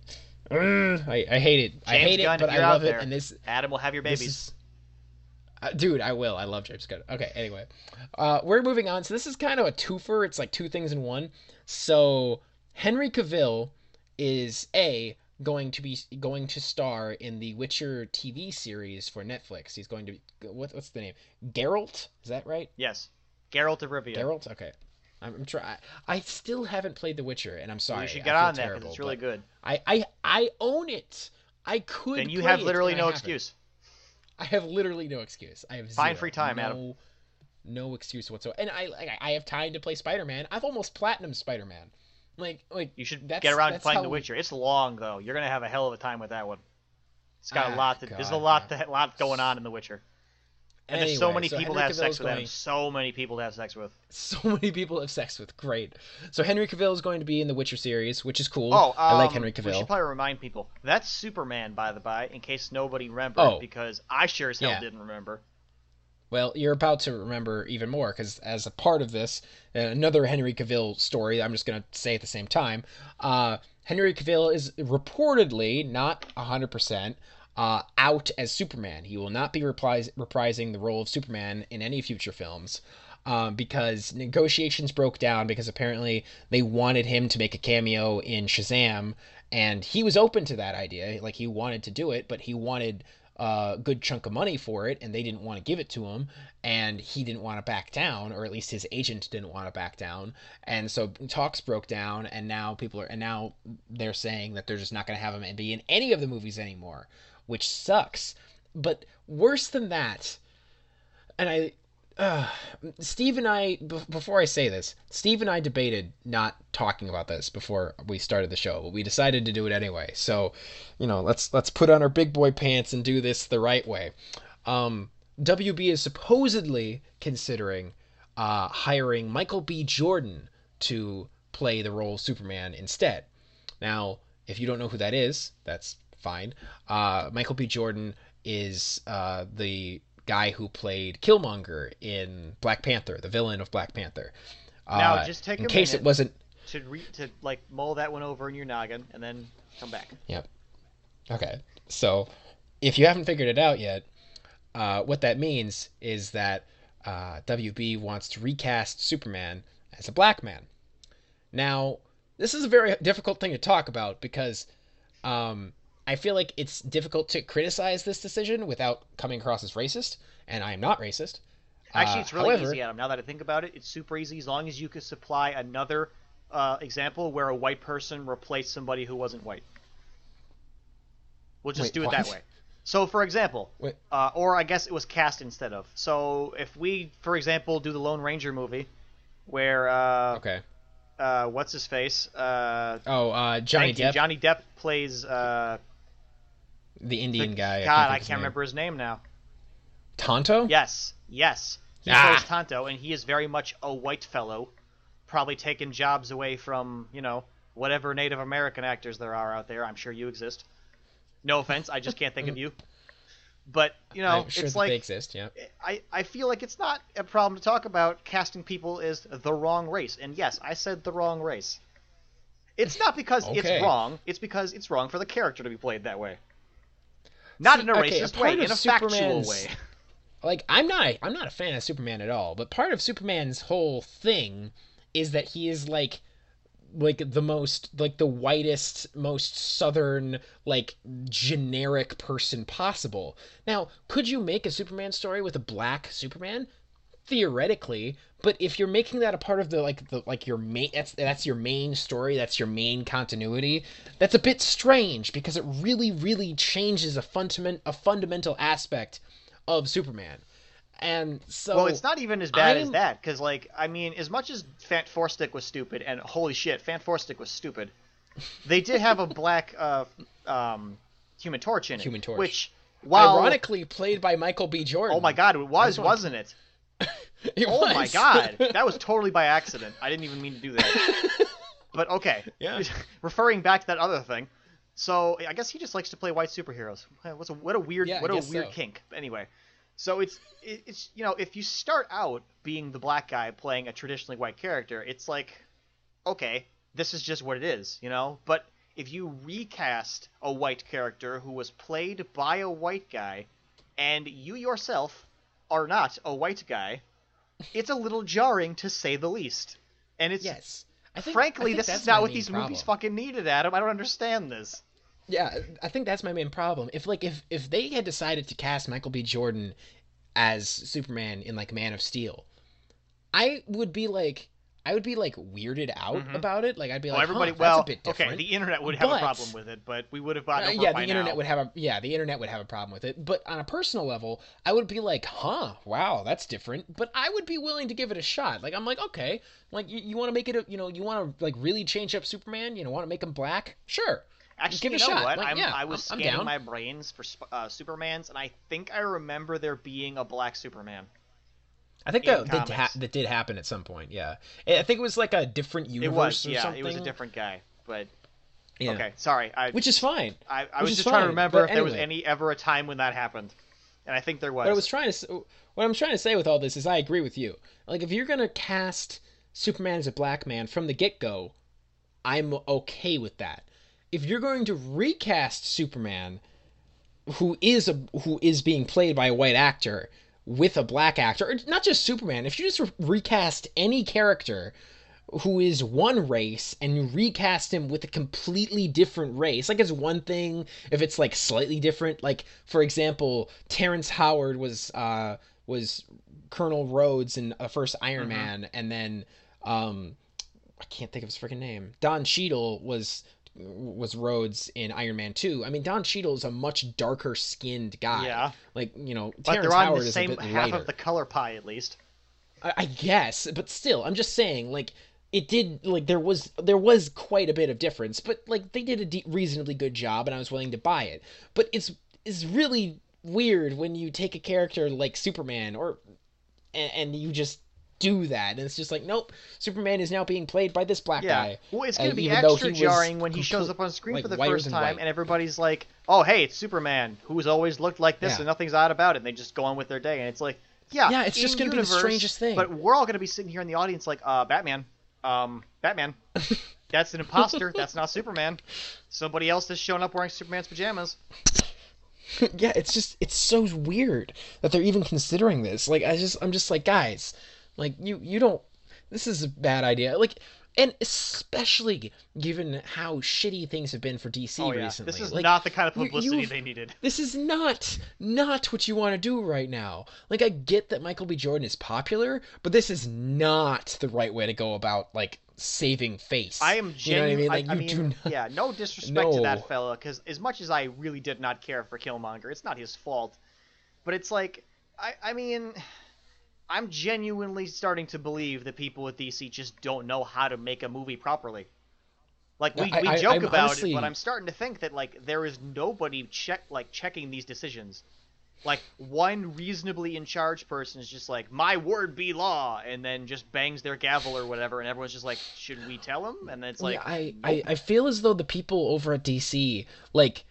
ugh, I, I hate it. I hate Gunn, it, but I love it. And this, Adam will have your babies. is, uh, dude, I will. I love James Gunn. Okay. Anyway, uh, we're moving on. So this is kind of a twofer. It's like two things in one. So Henry Cavill is a going to be going to star in the Witcher TV series for Netflix. He's going to be what, what's the name? Geralt. Is that right? Yes, Geralt of Rivia. Geralt. Okay. I'm, I'm trying. I still haven't played The Witcher, and I'm sorry. you should get on that because it's really good. I, I I own it. I could. Then you have literally and I no excuse. I have literally no excuse. I have Find free time, no, Adam. No excuse whatsoever. And I like I have time to play Spider Man. I've almost platinum Spider Man. Like like You should get around to playing how- The Witcher. It's long though. You're gonna have a hell of a time with that one. It's got Ah, a lot. To, there's a lot. yeah. To, lot going on in The Witcher. And there's so Anyway, many people Henry to have sex Cavill's with. Adam. going- So many people to have sex with. So many people have sex with. Great. So Henry Cavill is going to be in the Witcher series, which is cool. Oh, um, I like Henry Cavill. We should probably remind people that's Superman, by the by, in case nobody remembered, Oh. because I sure as hell Yeah. didn't remember. Well, you're about to remember even more because as a part of this, uh, another Henry Cavill story. I'm just gonna say at the same time. Uh, Henry Cavill is reportedly not 100 percent uh, out as Superman. He will not be repris- reprising the role of Superman in any future films. Um, because negotiations broke down because apparently they wanted him to make a cameo in Shazam, and he was open to that idea. Like he wanted to do it, but he wanted a good chunk of money for it, and they didn't want to give it to him, and he didn't want to back down, or at least his agent didn't want to back down, and so talks broke down, and now people are, and now they're saying that they're just not going to have him be in any of the movies anymore, which sucks. But worse than that, and I uh, Steve and I, b- before I say this, Steve and I debated not talking about this before we started the show, but we decided to do it anyway. So, you know, let's let's put on our big boy pants and do this the right way. Um, WB is supposedly considering uh, hiring Michael B. Jordan to play the role of Superman instead. Now, if you don't know who that is, that's fine. Uh, Michael B. Jordan is uh, the guy who played Killmonger in Black Panther, the villain of Black Panther. Now, Uh, just take in a case it wasn't. To re- to like mull that one over in your noggin and then come back. Yep. Okay. So, if you haven't figured it out yet, uh, what that means is that uh, WB wants to recast Superman as a black man. Now, this is a very difficult thing to talk about because um, I feel like it's difficult to criticize this decision without coming across as racist, and I am not racist. Actually, Uh, it's really however- easy, Adam. Now that I think about it, it's super easy as long as you could supply another uh, example where a white person replaced somebody who wasn't white. We'll just Wait, do it that way. So, for example, uh, or I guess it was cast instead of. So, if we, for example, do the Lone Ranger movie, where uh, Okay. uh, what's his face? Uh, Oh, uh, Johnny you, Depp. Johnny Depp plays uh, the Indian guy. God, I of his can't remember his name now. Tonto. Yes, yes. He Ah. plays Tonto, and he is very much a white fellow, probably taking jobs away from you know whatever Native American actors there are out there. I'm sure you exist. No offense, I just can't think of you. But you know, sure it's like they exist. Yeah. I, I feel like it's not a problem to talk about casting people as the wrong race. And yes, I said the wrong race. It's not because Okay. it's wrong, it's because it's wrong for the character to be played that way. Not See, in a okay, a racist part way, in a factual way. like I'm not I'm not a fan of Superman at all, but part of Superman's whole thing is that he is like like the most like the whitest most southern like generic person possible. Now, could you make a Superman story with a black Superman? Theoretically, but if you're making that a part of the like the like your main that's that's your main story, that's your main continuity, that's a bit strange because it really really changes a fundament a fundamental aspect of Superman. And so well, it's not even as bad as I'm- that, because, like, I mean, as much as Fant was stupid, and holy shit, Fant was stupid, they did have a black uh, um, Human Torch in it. Human Torch. Which, while. ironically played by Michael B. Jordan. Oh my god, it was, That's what I'm- wasn't it? Oh my god, that was totally by accident. I didn't even mean to do that. But okay. Yeah. Referring back to that other thing. So I guess he just likes to play white superheroes. What's a, what a weird Yeah, what a weird so. kink. Anyway, so it's it's you know if you start out being the black guy playing a traditionally white character, it's like okay, this is just what it is, you know. But if you recast a white character who was played by a white guy, and you yourself are not a white guy, it's a little jarring to say the least. And it's Yes. Think, frankly this is not what these problem. movies fucking needed, Adam. I don't understand this. Yeah, I think that's my main problem. If like if if they had decided to cast Michael B. Jordan as Superman in like Man of Steel, I would be like I would be like weirded out Mhm. about it. Like I'd be Well, like, everybody, huh, well, that's a bit different. okay, the internet would have But- a problem with it, but we would have gotten Uh, yeah, the internet now. would have a yeah, the internet would have a problem with it. But on a personal level, I would be like, huh, wow, that's different. But I would be willing to give it a shot. Like I'm like, okay, like you, you want to make it, a, you know, you want to like really change up Superman. You know, want to make him black? Sure. Actually, give you know shot. what? Like, I'm, yeah, I was I'm- I'm scanning my brains for uh, Supermans, and I think I remember there being a black Superman. I think that that, ha- that did happen at some point. Yeah, eh, I think it was like a different universe It was, yeah, something. it was a different guy. But Yeah. okay, sorry, I Which is fine. I, I was just trying to remember but if there was any ever a time when that happened, and I think there was. What I was trying to what I'm trying to say with all this is I agree with you. Like if you're gonna cast Superman as a black man from the get go, I'm okay with that. If you're going to recast Superman, who is a who is being played by a white actor with a black actor, or not just Superman, if you just re- recast any character who is one race and you recast him with a completely different race. Like it's one thing if it's like slightly different. Like for example, Terrence Howard was uh was Colonel Rhodes in the first Iron Mhm. Man, and then um I can't think of his freaking name. Don Cheadle was was Rhodes in Iron Man 2. I mean Don Cheadle is a much darker skinned guy. Yeah. Like, you know, but Terrence they're on Howard the same half lighter. of the color pie, at least. I, I guess, but still, I'm just saying, like, it did, like, there was there was quite a bit of difference, but like, they did a de- reasonably good job, and I was willing to buy it. But it's it's really weird when you take a character like Superman, or and, and you just do that, and it's just like, nope, Superman is now being played by this black Yeah. guy. Well, it's going to be extra jarring when he complete- shows up on screen like, for the first time, white. and everybody's like, "Oh, hey, it's Superman, who's always looked like this, Yeah. and nothing's odd about it." And they just go on with their day, and it's like, yeah, Yeah, it's just gonna be the strangest thing. But we're all going to be sitting here in the audience like, "Uh, Batman, um, Batman, that's an imposter. that's not Superman. Somebody else has shown up wearing Superman's pajamas." yeah, it's just it's so weird that they're even considering this. Like I just I'm just like guys, like you you don't this is a bad idea. Like and especially given how shitty things have been for DC Oh yeah, recently. this is Like, not the kind of publicity they needed. this is not not what you want to do right now. Like I get that Michael B. Jordan is popular, but this is not the right way to go about like saving face. I am You know I mean? Like I, I you mean, do not. yeah, no disrespect to that fella, because as much as I really did not care for Killmonger, it's not his fault. But it's like, I, I mean, I'm genuinely starting to believe that people at DC just don't know how to make a movie properly. Like we, I- we I- joke I'm about honestly- it, but I'm starting to think that like there is nobody check like checking these decisions. Like one reasonably in charge person is just like my word be law, and then just bangs their gavel or whatever, and everyone's just like, should we tell him? And then it's like, yeah, I, nope. I I feel as though the people over at DC like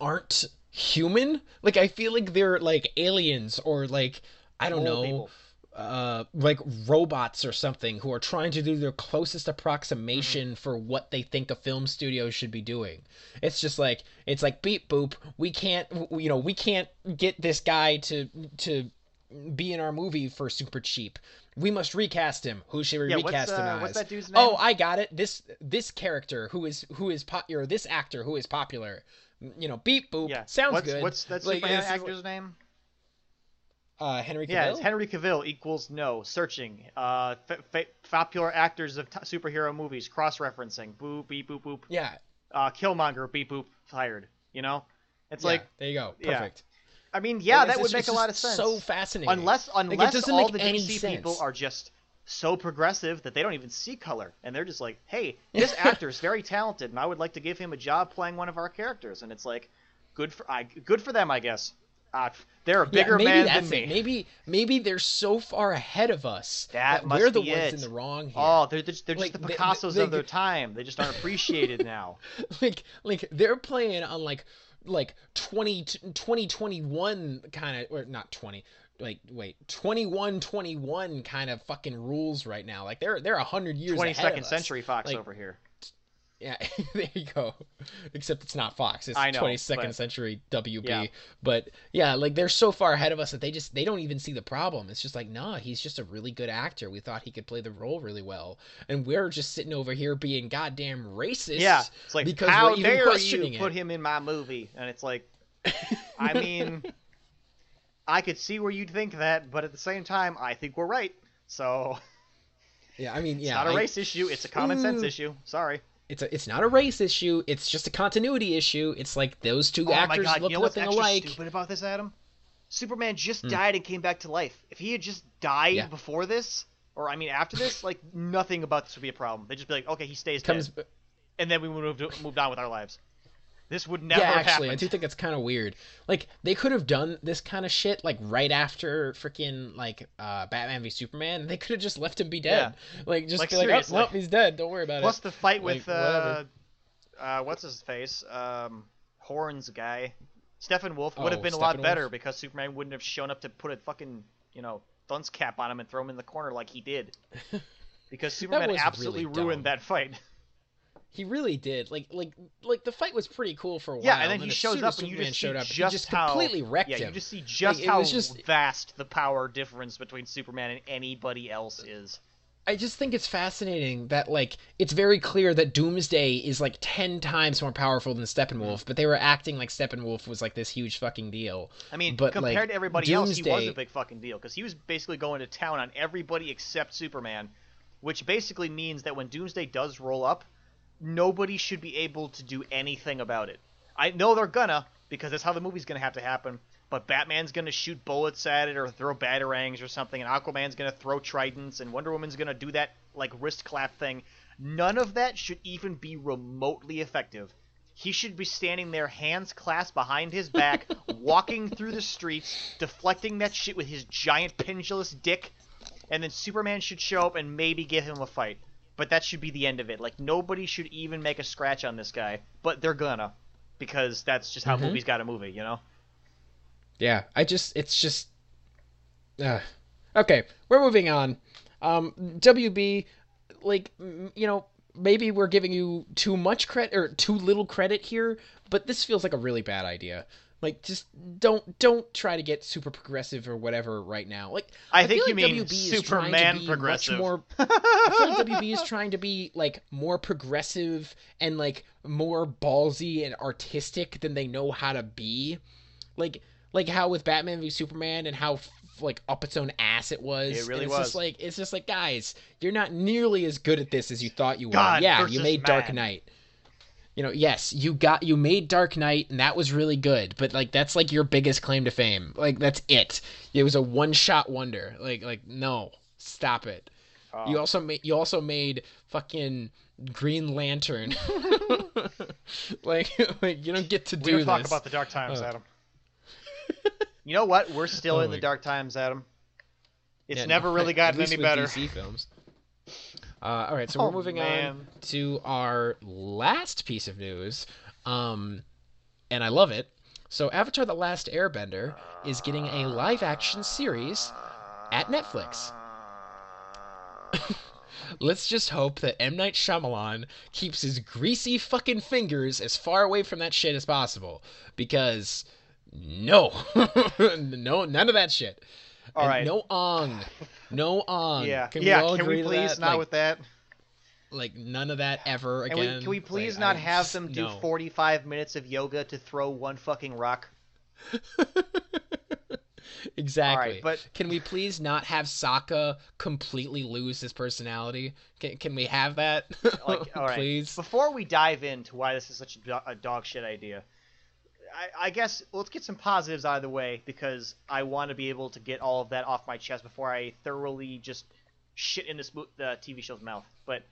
aren't human. Like I feel like they're like aliens or like I don't know, people. Uh, like robots or something who are trying to do their closest approximation Mm-hmm. for what they think a film studio should be doing. It's just like it's like beep boop. We can't, you know, we can't get this guy to to be in our movie for super cheap. We must recast him. Who should we Yeah, what's, recast him uh, as? what's that dude's Oh. I got it. This this character who is who is popular. This actor who is popular. You know, beep boop. yeah, Sounds what's, good. What's that Like, Superman actor's name? Uh, Henry Cavill. Yeah, Henry Cavill equals no. Searching. Uh, f- f- popular actors of t- superhero movies. Cross-referencing. Boop, beep, boop, boop. yeah. Uh, Killmonger, beep, boop, fired. You know? It's yeah, like, there you go. yeah. Perfect. I mean, yeah, Like, that would make a lot of sense. So fascinating. unless unless doesn't all the DC sense. people are just so progressive that they don't even see color, and they're just like, "Hey, this actor is very talented, and I would like to give him a job playing one of our characters." And it's like, good for I, good for them, I guess. Uh, they're a bigger yeah, man than it. me. Maybe maybe they're so far ahead of us That must we're the ones it. in the wrong here. Oh, they're just, they're Like, just the Picassos they- of their time. They just aren't appreciated now. like like they're playing on like like 20 2021 kind of or not 20 like wait 21 21 kind of fucking rules right now like they're they're 100 years 22nd ahead of second us. century Fox Like, over here. Yeah there you go except it's not fox it's know, 22nd but- century wb Yeah. but yeah like they're so far ahead of us that they just they don't even see the problem it's just like nah he's just a really good actor we thought he could play the role really well and we're just sitting over here being goddamn racist Yeah, it's like because how we're even dare you put it. him in my movie? And it's like, I mean, I could see where you'd think that, but at the same time, I think we're right. So Yeah, I mean, it's yeah, not a I- race issue; it's a common sense issue. Sorry. It's a, it's not a race issue. It's just a continuity issue. It's like those two oh my actors god, look you know what's nothing extra alike. stupid about this, Adam? Superman just Hmm. died and came back to life. If he had just died Yeah. before this, or I mean after this, like nothing about this would be a problem. They'd just be like, okay, he stays Comes, dead, and then we would move moved on with our lives. This would never yeah, actually, I do think it's kind of weird. Like they could have done this kind of shit like right after freaking like uh, Batman v Superman. They could have just left him be dead. Yeah. Like just Like, be like, oh, nope, he's dead. Don't worry about Plus it. the fight with Like, uh, whatever. uh, what's his face? Um, Horns guy. Steppenwolf would have Oh, been a lot better because Superman wouldn't have shown up to put a fucking you know dunce cap on him and throw him in the corner like he did. Because Superman absolutely really ruined that fight. He really did. Like like like the fight was pretty cool for a while. Yeah, and then he as shows up and you Superman just showed up, just, just how completely wrecked yeah, him. you just see just it how just- vast the power difference between Superman and anybody else is. I just think it's fascinating that like it's very clear that Doomsday is like ten times more powerful than Steppenwolf, mm-hmm. but they were acting like Steppenwolf was like this huge fucking deal. I mean, But, compared like, to everybody else, he was a big fucking deal because he was basically going to town on everybody except Superman, which basically means that when Doomsday does roll up, nobody should be able to do anything about it. I know they're gonna because that's how the movie's gonna have to happen. But Batman's gonna shoot bullets at it or throw batarangs or something, and Aquaman's gonna throw tridents, and Wonder Woman's gonna do that like wrist clap thing. None of that should even be remotely effective. He should be standing there, hands clasped behind his back, walking through the streets, deflecting that shit with his giant pendulous dick, and then Superman should show up and maybe give him a fight. But that should be the end of it. Like nobody should even make a scratch on this guy, but they're gonna, because that's just how Mhm. movies got a movie, you know. Yeah, I just it's just uh, okay. We're moving on. Um, WB, like you know, maybe we're giving you too much credit or too little credit here, but this feels like a really bad idea. Like, just don't don't try to get super progressive or whatever right now. Like, I think you like mean WB is trying to Superman progressive. More, I feel like WB is trying to be like more progressive and like more ballsy and artistic than they know how to be. Like like how with Batman v Superman and how like up its own ass it was. It really it's was. Just like it's just like guys, you're not nearly as good at this as you thought you were. Yeah, you made Dark. Knight. You know, yes, you got you made Dark Knight and that was really good, but like that's like your biggest claim to fame. Like that's it. It was a one-shot wonder. Like like no, stop it. Oh. You also made you also made fucking Green Lantern. like, like you don't get to do this. talk about the dark times, Uh, Adam. You know what? We're still Oh in the dark times, Adam. It's Yeah, never no, really gotten any better. DC films. Uh, all right, so Oh, we're moving on to our last piece of news, um, and I love it. So, Avatar: The Last Airbender is getting a live-action series at Netflix. Let's just hope that M Night Shyamalan keeps his greasy fucking fingers as far away from that shit as possible, because no, no, none of that shit. All right. No ong. No ong. Yeah. Can yeah. we can we please not like, with that? like none of that ever again. we, can we please Like, not I have them do no. 45 minutes of yoga to throw one fucking rock? exactly. but- can we please not have Sokka completely lose his personality? Can, can we have that? Like, all right. please. Before we dive into why this is such a dog shit idea, I, I guess let's get some positives out of the way because I want to be able to get all of that off my chest before I thoroughly just shit in this the TV show's mouth. But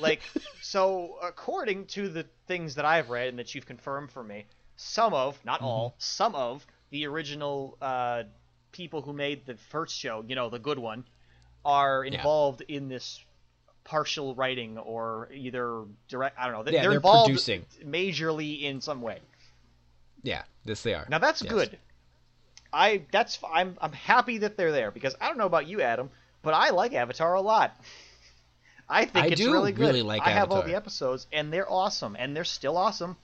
like, so according to the things that I've read and that you've confirmed for me, some of, not all, some of the original uh, people who made the first show, you know, the good one, are Yeah. involved in this partial writing or either direct. I don't know. They- Yeah, they're, they're involved producing. majorly in some way. Yeah, this they are. Now that's Yes. good. I that's I'm I'm happy that they're there because I don't know about you, Adam, but I like Avatar a lot. I think I it's do really good. really like I have all the episodes and they're awesome and they're still awesome.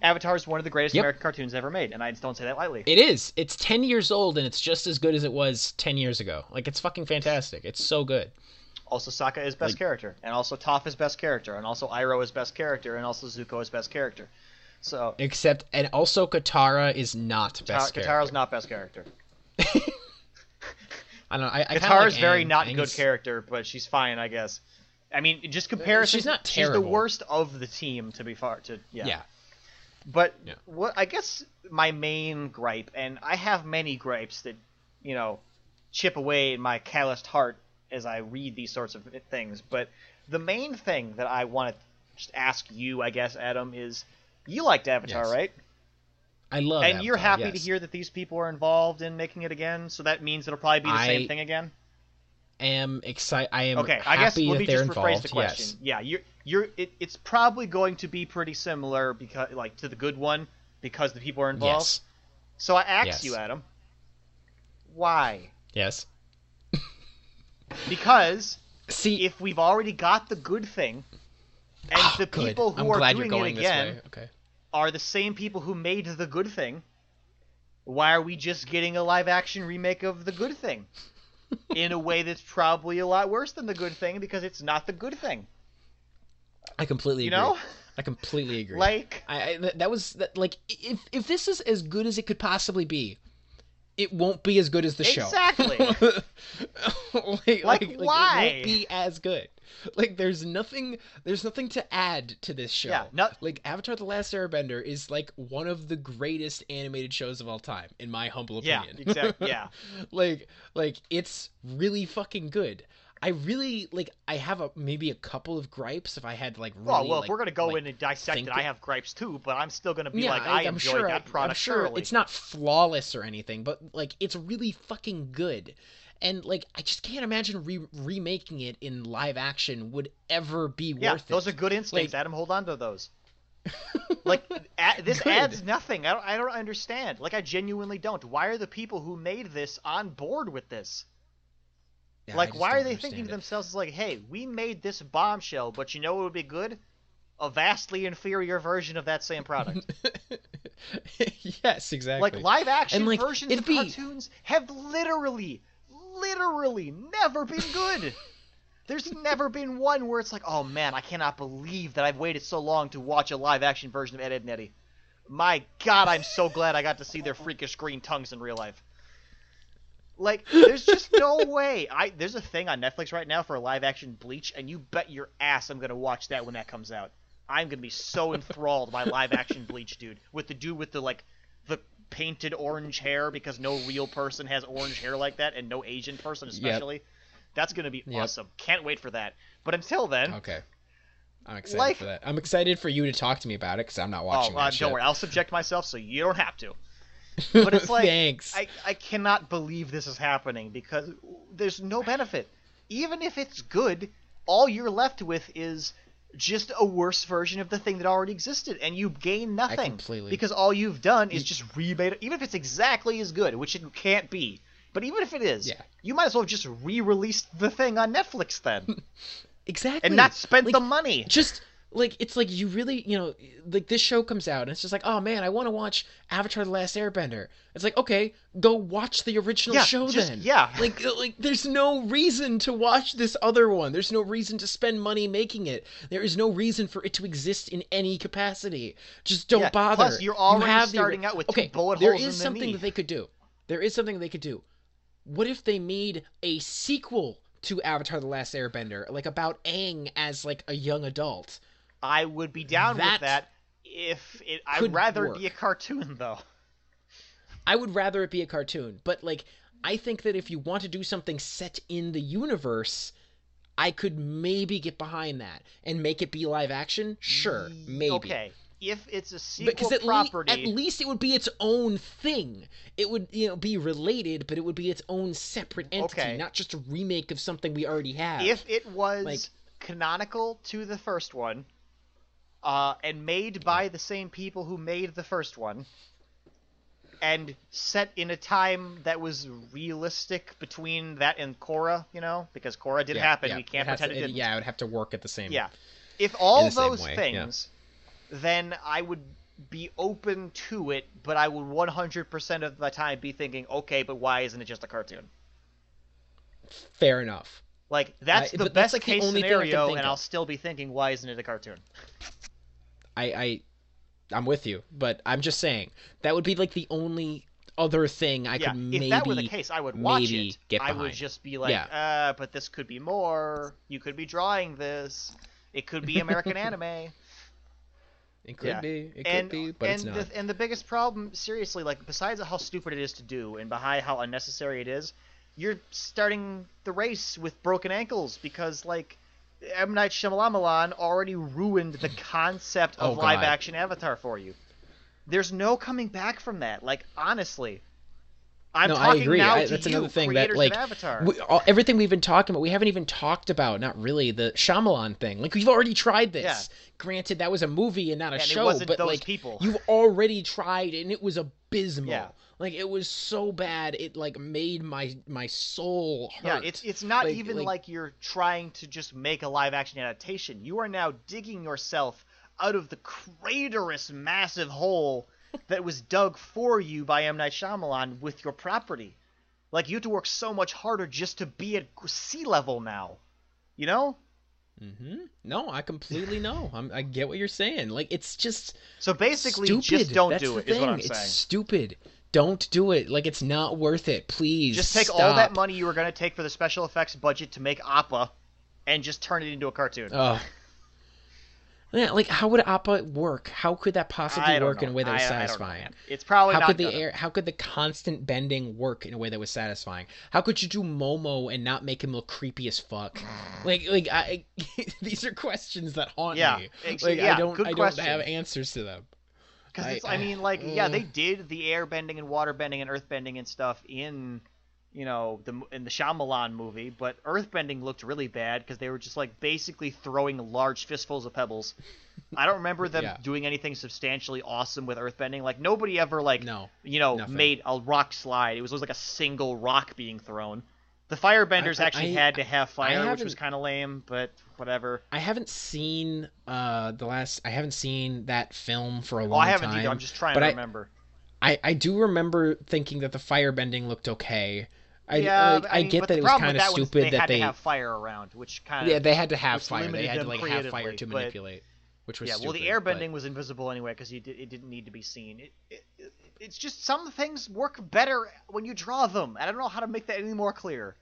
Avatar is one of the greatest Yep. American cartoons ever made, and I just don't say that lightly. It is. It's 10 years old and it's just as good as it was 10 years ago. Like it's fucking fantastic. It's so good. Also, Sokka is best Like- character, and also Toph is best character, and also Iroh is best character, and also Zuko is best character. So Except and also Katara is not Katara, best Katara's character. not best character. I don't know. I, I Katara's like very Aang. not Aang's- good character, but she's fine, I guess. I mean, just comparison. she's not terrible. She's the worst of the team, to be far. To yeah. Yeah. But Yeah. what I guess my main gripe, and I have many gripes that, you know, chip away in my calloused heart as I read these sorts of things. But the main thing that I want to just ask you, I guess, Adam, is you liked Avatar, Yes. right? I love and you're Avatar, happy to hear that these people are involved in making it again, so that means it'll probably be the same thing again. I am excited. I am Okay, I guess let me just rephrase involved. the question. Yes. Yeah, you're you're it, it's probably going to be pretty similar because like to the good one because the people are involved. Yes. So I ask Yes. you, Adam, why? Yes. Because See, if we've already got the good thing, and Oh, the good. people who I'm are doing it again. Okay. are the same people who made the good thing, why are we just getting a live action remake of the good thing? In a way that's probably a lot worse than the good thing because it's not the good thing. I completely You agree. know? I completely agree. Like I, I that was that, like if if this is as good as it could possibly be, it won't be as good as the show. Exactly. like, like, like, why? it won't be as good. Like there's nothing there's nothing to add to this show. Yeah, no- Like Avatar the Last Airbender is like one of the greatest animated shows of all time in my humble opinion. Yeah, opinion. exact- yeah. like like it's really fucking good. I really like I have a maybe a couple of gripes if I had like really Well, well, like, if we're gonna go like, in and dissect it, I have gripes too, but I'm still gonna be yeah, like, I am enjoyed sure, that product I'm sure it's not flawless or anything, but like it's really fucking good. And like I just can't imagine re- remaking it in live action would ever be yeah, worth it. those are good instincts, Like- Adam. Hold on to those. like a- this Good. adds nothing. I don't, I don't understand. Like I genuinely don't. Why are the people who made this on board with this? Yeah, like, why are they thinking understand to it. themselves like, "Hey, we made this bombshell, but you know what would be good? A vastly inferior version of that same product." yes, exactly. Like live action like, versions of be- cartoons have literally, literally never been good. There's never been one where it's like, oh man, I cannot believe that I've waited so long to watch a live action version of Ed, Edd n Eddy. My God, I'm so glad I got to see their freakish green tongues in real life. Like, there's just no way. I there's a thing on Netflix right now for a live action Bleach, and you bet your ass I'm gonna watch that when that comes out. I'm gonna be so enthralled by live action Bleach, dude. With the dude with the like painted orange hair because no real person has orange hair like that, and no Asian person especially. That's gonna be Yep. awesome. Can't wait for that. But until then, Okay. I'm excited Like- for that. I'm excited for you to talk to me about it because I'm not watching oh, uh, don't worry, I'll subject myself so you don't have to. But it's like Thanks. I, I cannot believe this is happening because there's no benefit. Even if it's good, all you're left with is just a worse version of the thing that already existed, and you gain nothing completely- because all you've done is just remade it. Even if it's exactly as good, which it can't be, but even if it is, Yeah. you might as well have just re-released the thing on Netflix then, exactly. and not spend Like, the money. just like it's like you really you know like this show comes out and it's just like oh man i want to watch avatar the last airbender. It's like okay go watch the original Yeah, show just- then. yeah. like uh, like there's no reason to watch this other one. There's no reason to spend money making it. There is no reason for it to exist in any capacity. Just don't Yeah, bother. plus you're already you have the- starting out with okay bullet there holes is the something knee. that they could do. There is something they could do. What if they made a sequel to Avatar: The Last Airbender, like about Aang as like a young adult? I would be down That with that if it. I'd rather work. be a cartoon though. I would rather it be a cartoon, but like I think that if you want to do something set in the universe, I could maybe get behind that and make it be live action. Sure, maybe. Okay, if it's a sequel Because at, le- property, at least it would be its own thing. It would, you know, be related, but it would be its own separate entity, Okay. not just a remake of something we already have. if it was like- canonical to the first one, uh, and made by the same people who made the first one, and set in a time that was realistic between that and Korra, you know, because Korra did Yeah, happen. yeah. We can't pretend to- it didn't. Yeah, it would have to work at the same. Yeah. If all those way, yeah. things, then I would be open to it, but I would 100% of the time be thinking, okay, but why isn't it just a cartoon? Fair enough. Like that's I- the but that's, best like, case only thing I can scenario, and. I'll still be thinking, why isn't it a cartoon? I, I I'm with you, but I'm just saying that would be like the only other thing I yeah, could maybe if that were the case, I would watch it. get I would just be like, Yeah. uh, but this could be more. You could be drawing this. It could be American anime. It could Yeah. be, it and could be, but and it's not. the and the biggest problem, seriously, like besides how stupid it is to do and behind how unnecessary it is, you're starting the race with broken ankles because like M Night Shyamalan already ruined the concept of Oh, God. live action Avatar for you. There's no coming back from that. Like honestly, I'm no, talking I agree. now I, to that's you, another thing that like we, all, everything we've been talking about, we haven't even talked about. Not really the Shyamalan thing. Like we've already tried this. Yeah. Granted, that was a movie and not a And show, but like people. you've already tried and it was abysmal. Yeah. Like it was so bad, it like made my my soul hurt. Yeah, it's it's not Like- even like- like, you're trying to just make a live action adaptation. You are now digging yourself out of the craterous massive hole that was dug for you by M Night Shyamalan with your property. Like you have to work so much harder just to be at sea level now. You know? Mm-hmm. No, I completely know. I'm, I get what you're saying. Like it's just So basically, stupid. just don't That's do it. Is what. I'm It's saying. stupid. Don't do it. Like it's not worth it. Please. Just take all that money you were going to take for the special effects budget to make Appa, and just turn it into a cartoon. Ugh. Yeah, like how would Appa work? How could that possibly I work in a way that was I- I know, satisfying? man. It's probably how not could the air? How could the constant bending work in a way that was satisfying? How could you do Momo and not make him look creepy as fuck? like, like I, these are questions that haunt Yeah, me. Like yeah, I don't, I don't have answers to them. Because I- it's, I I- mean, like, yeah, they did the air bending and water bending and earth bending and stuff in, you know, the in the Shyamalan movie, but earth bending looked really bad because they were just like basically throwing large fistfuls of pebbles. I don't remember them Yeah. doing anything substantially awesome with earth bending. Like nobody ever like, No, you know, nothing. made a rock slide. It was always like a single rock being thrown. The firebenders I- I- actually I- had to have fire, which was kind of lame, but whatever. I haven't seen uh the last. I haven't seen that film for a long Well, I haven't time. either. I'm just trying but to remember. I, I do remember thinking that the firebending looked okay. I, yeah, like, but, I, mean, get that it was kind of that stupid they that had they to have fire around, which kind of yeah they had to have fire. They had to like have fire to but- manipulate, which was yeah. Well, the stupid, but- airbending was invisible anyway because it, it didn't need to be seen. It, it, it, it's just some things work better when you draw them. I don't know how to make that any more clear.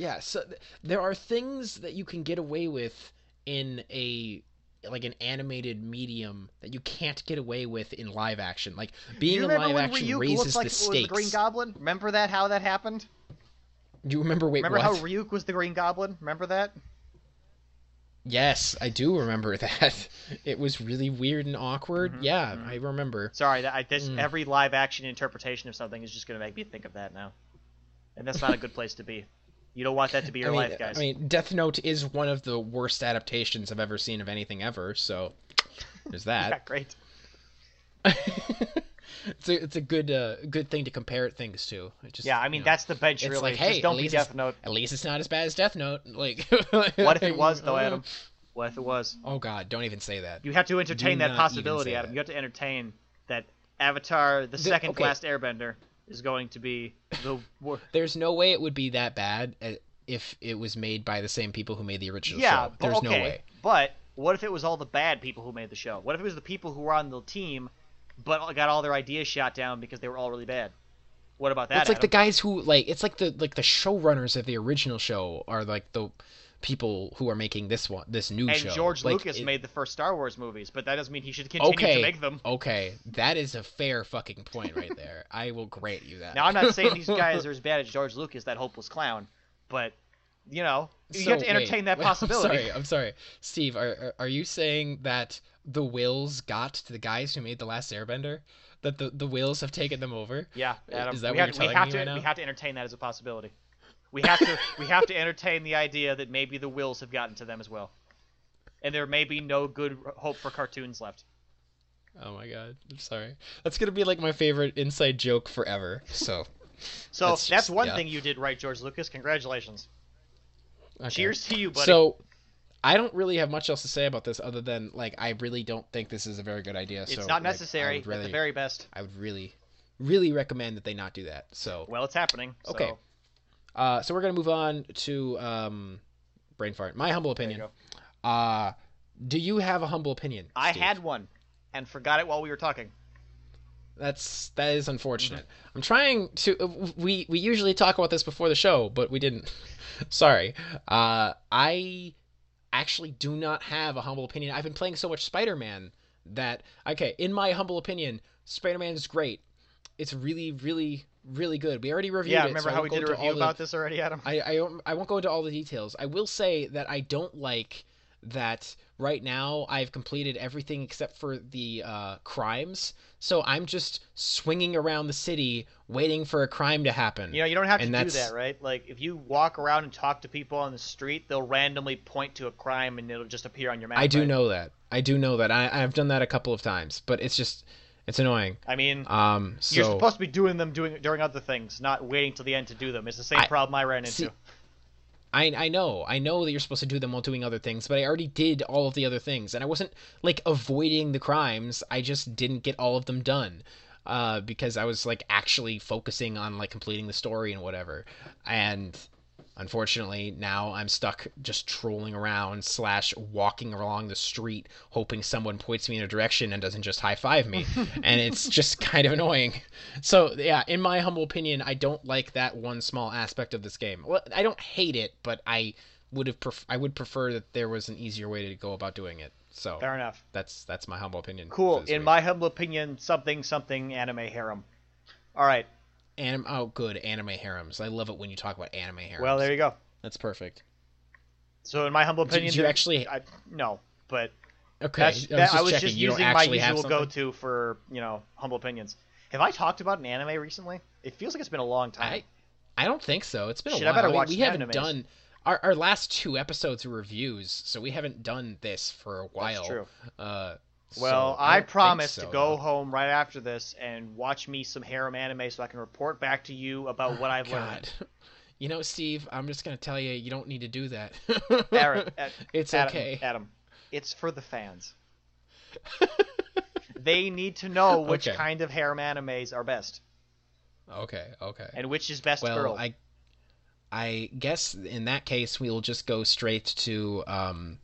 Yeah, so th- there are things that you can get away with in a like an animated medium that you can't get away with in live action. Like being in live action Ryuk raises like the was the stakes. Green Goblin? Remember that? How that happened? Do you remember? Wait, Remember what? how Ryuk was the Green Goblin? Remember that? Yes, I do remember that. It was really weird and awkward. Mhm, Yeah, mhm. I remember. Sorry, that I, this Mm. every live action interpretation of something is just gonna make me think of that now, and that's not a good place to be. You don't want that to be your I mean, life, guys. I mean, Death Note is one of the worst adaptations I've ever seen of anything ever. So there's that. yeah, great. it's a it's a good uh, good thing to compare things to. It just, Yeah, I mean you know, that's the bench. it's really, like, hey, just don't be Death Note. at least it's not as bad as Death Note. Like, What if it was though, Adam? What if it was? Oh God, don't even say that. You have to entertain Do that possibility, Adam. that. You have to entertain that Avatar: The Second okay. Last Airbender is going to be the wor- There's no way it would be that bad uh, if it was made by the same people who made the original yeah. show. There's okay, no way. But what if it was all the bad people who made the show? What if it was the people who were on the team, but got all their ideas shot down because they were all really bad? What about that? it's like the guys who like it's like the like the showrunners of the original show are like the people who are making this one this new and show. George Like, Lucas it- made the first Star Wars movies, but that doesn't mean he should continue Okay, to make them. okay, that is a fair fucking point right there. I will grant you that. Now I'm not saying these guys are as bad as George Lucas, that hopeless clown, but you know you So, have to entertain wait, that possibility. I'm sorry, I'm sorry, Steve. Are are- you saying that the wills got to the guys who made the last Airbender? That the the wills have taken them over? Yeah, Adam. Is that we what have, you're we telling have me to right now? we have to entertain that as a possibility. We have to we have to entertain the idea that maybe the wills have gotten to them as well, and there may be no good hope for cartoons left. Oh my god, I'm sorry. That's gonna be like my favorite inside joke forever. So. So That's that's, just- one yeah. thing you did right, George Lucas. Congratulations. okay. Cheers to you, buddy. So, I don't really have much else to say about this other than like I really don't think this is a very good idea. it's so, not like, necessary would really, at the very best. I would really, really recommend that they not do that. So, Well, it's happening. so Okay. Uh, so we're gonna move on to um, brain fart. My humble you opinion. Uh, do you have a humble opinion? I Steve? had one, and forgot it while we were talking. That's that is unfortunate. I'm trying to. uh, We we usually talk about this before the show, but we didn't. Sorry. Uh, I actually do not have a humble opinion. I've been playing so much Spider-Man that okay, in my humble opinion, Spider-Man is great. It's really really really good. We already reviewed Yeah, it. remember so how we did a review all the- about this already, Adam? I I, I won't go into all the details. I will say that I don't like that right now I've completed everything except for the uh, crimes. So I'm just swinging around the city waiting for a crime to happen. You know, you don't have to And do that, right? Like, if you walk around and talk to people on the street, they'll randomly point to a crime and it'll just appear on your map. I do right? know that. I do know that. I, I've done that a couple of times, but it's just it's annoying. I mean, Um, so you're supposed to be doing them doing during other things, not waiting till the end to do them. It's the same I- problem I ran into. I I know I know that you're supposed to do them while doing other things, but I already did all of the other things, and I wasn't like avoiding the crimes. I just didn't get all of them done, uh, because I was like actually focusing on like completing the story and whatever. And unfortunately, now I'm stuck just trolling around slash walking along the street, hoping someone points me in a direction and doesn't just high five me, and it's just kind of annoying. So yeah, in my humble opinion, I don't like that one small aspect of this game. Well, I don't hate it, but I would have pref- I would prefer that there was an easier way to go about doing it. So Fair enough. that's that's my humble opinion. Cool. In week. my humble opinion, something something anime harem. All right. Anim- oh good anime harems. I love it when you talk about anime harems. Well, there you go. That's perfect. So, in my humble Did you there- actually- I, no, but Okay, that's, I was just I was just using my usual go-to for you know humble opinions. Have I talked about an anime recently? It feels like it's been a long time. I I don't think so. It's been Shit, a I while. better watch we some haven't animes. done our, our last two episodes were reviews, so we haven't done this for a while. That's true. Uh, Well, so I, don't promise so, to go though. home right after this and watch me some harem anime so I can report back to you about what I've learned. You know, Steve, I'm just gonna tell you, you don't need to do that. Aaron, Ad- it's Adam, okay. Adam, it's for the fans. they need to know which Okay. kind of harem animes are best Okay, okay. and which is best well, girl. I, I guess in that case we'll just go straight to um,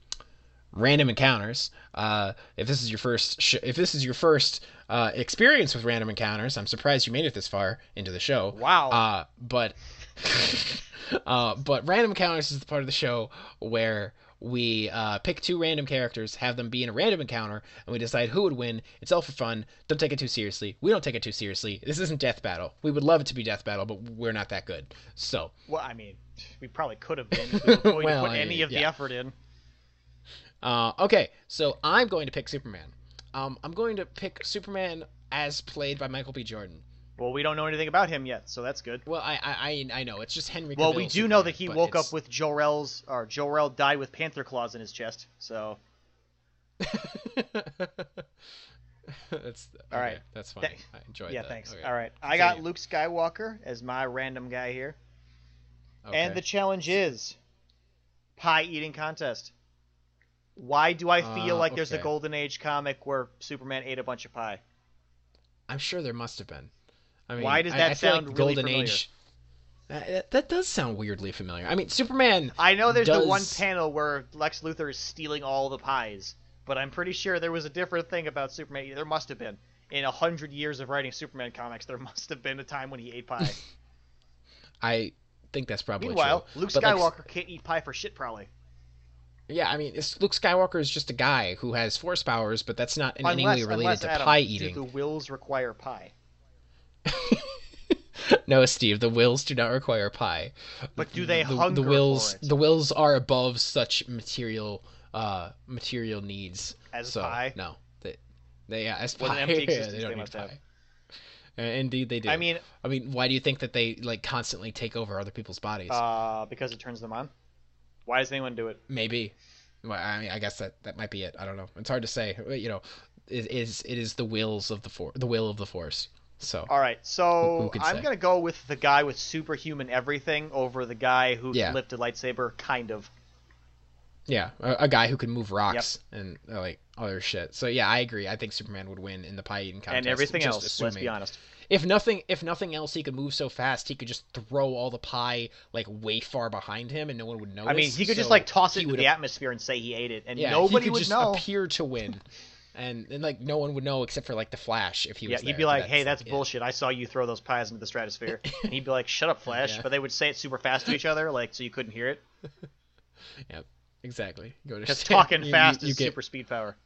random encounters. Uh, if this is your first, sh- if this is your first uh, experience with random encounters, I'm surprised you made it this far into the show. Wow. Uh, but, uh, but random encounters is the part of the show where we uh, pick two random characters, have them be in a random encounter, and we decide who would win. It's all for fun. Don't take it too seriously. We don't take it too seriously. This isn't Death Battle. We would love it to be Death Battle, but we're not that good. So, Well, I mean, we probably could have been if we were going Well, to put I any mean, of the effort in. Uh, okay, so I'm going to pick Superman. Um, I'm going to pick Superman as played by Michael B. Jordan. Well, we don't know anything about him yet, so that's good. Well, I I, I I know it's just Henry. Well, Cavill we do know that he woke it's- up with Jor-El's, or Jor-El died with panther claws in his chest. So, that's All right. okay, That's funny. Th- I enjoyed yeah, that. Yeah, thanks. Okay. All right, I got Luke Skywalker as my random guy here, Okay. and the challenge is pie eating contest. Why do I feel Uh, like there's a. Golden Age comic where Superman ate a bunch of pie? I'm sure there must have been. I mean, Why does that I feel sound like really Golden familiar? Age? That, that does sound weirdly familiar. I mean, Superman. I know there's the one panel where Lex Luthor is stealing all the pies, but I'm pretty sure there was a different thing about Superman. There must have been. In a hundred years of writing Superman comics, there must have been a time when he ate pie. I think that's probably Meanwhile, true. Luke But, like, Skywalker can't eat pie for shit, probably. Yeah, I mean, Luke Skywalker is just a guy who has force powers, but that's not in any unless, way related to Adam, pie do eating. the wills require pie? no, Steve, the wills do not require pie. But do they the, hunger the wills for it? the wills are above such material uh material needs As so pie? no they, they yeah as pie empty yeah, existence they they don't need must have. pie Uh, indeed they do I mean, i mean why do you think that they like constantly take over other people's bodies uh, because it turns them on. Why does anyone do it? maybe well, i mean i guess that that might be it i don't know it's hard to say you know it is it is the wills of the for the will of the force so All right, so who could I'm say? gonna go with the guy with superhuman everything over the guy who Yeah. can lift a lightsaber, kind of. Yeah, a, a guy who can move rocks and uh, like other shit. So yeah, I agree. I think Superman would win in the pie eating contest. and everything else. Assuming. Let's be honest. If nothing, if nothing else, he could move so fast he could just throw all the pie like way far behind him, and no one would notice. I mean, he could just like toss it into the atmosphere and say he ate it, and Yeah, nobody he could would just know. appear to win, and and like no one would know except for like the Flash if he Yeah, was. he'd there, be like, "Hey, that's it. bullshit. I saw you throw those pies into the stratosphere." and he'd be like, "Shut up, Flash." Yeah. But they would say it super fast to each other, like so you couldn't hear it. Yep, exactly. Go to Because talking you- fast you, you is get, super speed power.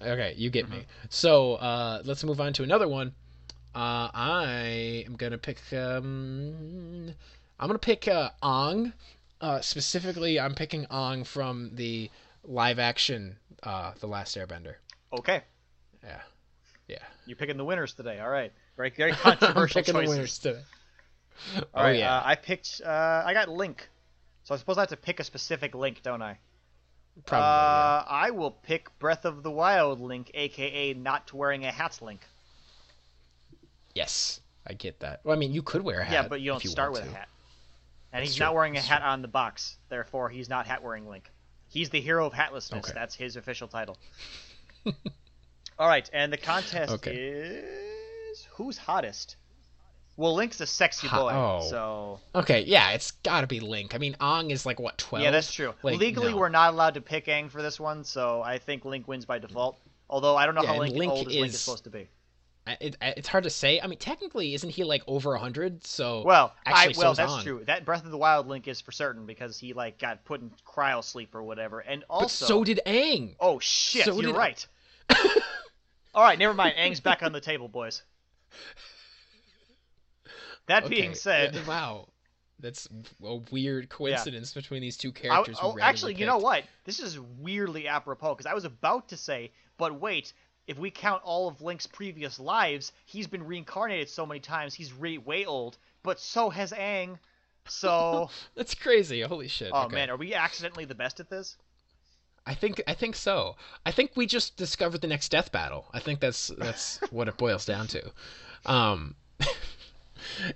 Okay, you get Mm-hmm. me. So uh, let's move on to another one. Uh, I am gonna pick. Um, I'm gonna pick uh, Ong. Uh, specifically, I'm picking Ong from the live action uh, The Last Airbender. Okay, Yeah, yeah. you're picking the winners today. All right, very very I'm controversial picking choices. the winners today. All oh right, yeah, uh, I picked. Uh, I got Link. So I suppose I have to pick a specific Link, don't I? probably. uh, I will pick Breath of the Wild Link, aka not wearing a hat Link. Yes, I get that. Well, I mean, you could wear a hat. yeah, but you don't start want with a hat. And That's he's true, not wearing a that's hat on the box, therefore he's not hat wearing Link. He's the hero of hatlessness. Okay. That's his official title. All right, and the contest Okay. is who's hottest. Well, Link's a sexy boy, oh. so Okay, yeah, it's got to be Link. I mean, Ong is like what twelve? yeah, that's true. Like, Legally, no. we're not allowed to pick Aang for this one, so I think Link wins by default. Although I don't know Yeah, how Link, Link old is Link is- supposed to be. I- It, it's hard to say. I mean, technically, isn't he like over a hundred? So Well, actually, I, well, so's that's Ong. true. That Breath of the Wild Link is for certain because he like got put in cryo sleep or whatever, and also But so did Aang. Oh shit, So you're right. All right, never mind. Aang's back on the table, boys. That being said, uh, wow, that's a weird coincidence between these two characters. who oh, actually, you know what? This is weirdly apropos because I was about to say, but wait, if we count all of Link's previous lives, he's been reincarnated so many times, he's re- way old. But so has Aang. So, That's crazy. Holy shit. oh okay. man, are we accidentally the best at this? I think I think so. I think we just discovered the next death battle. I think that's that's what it boils down to. Um.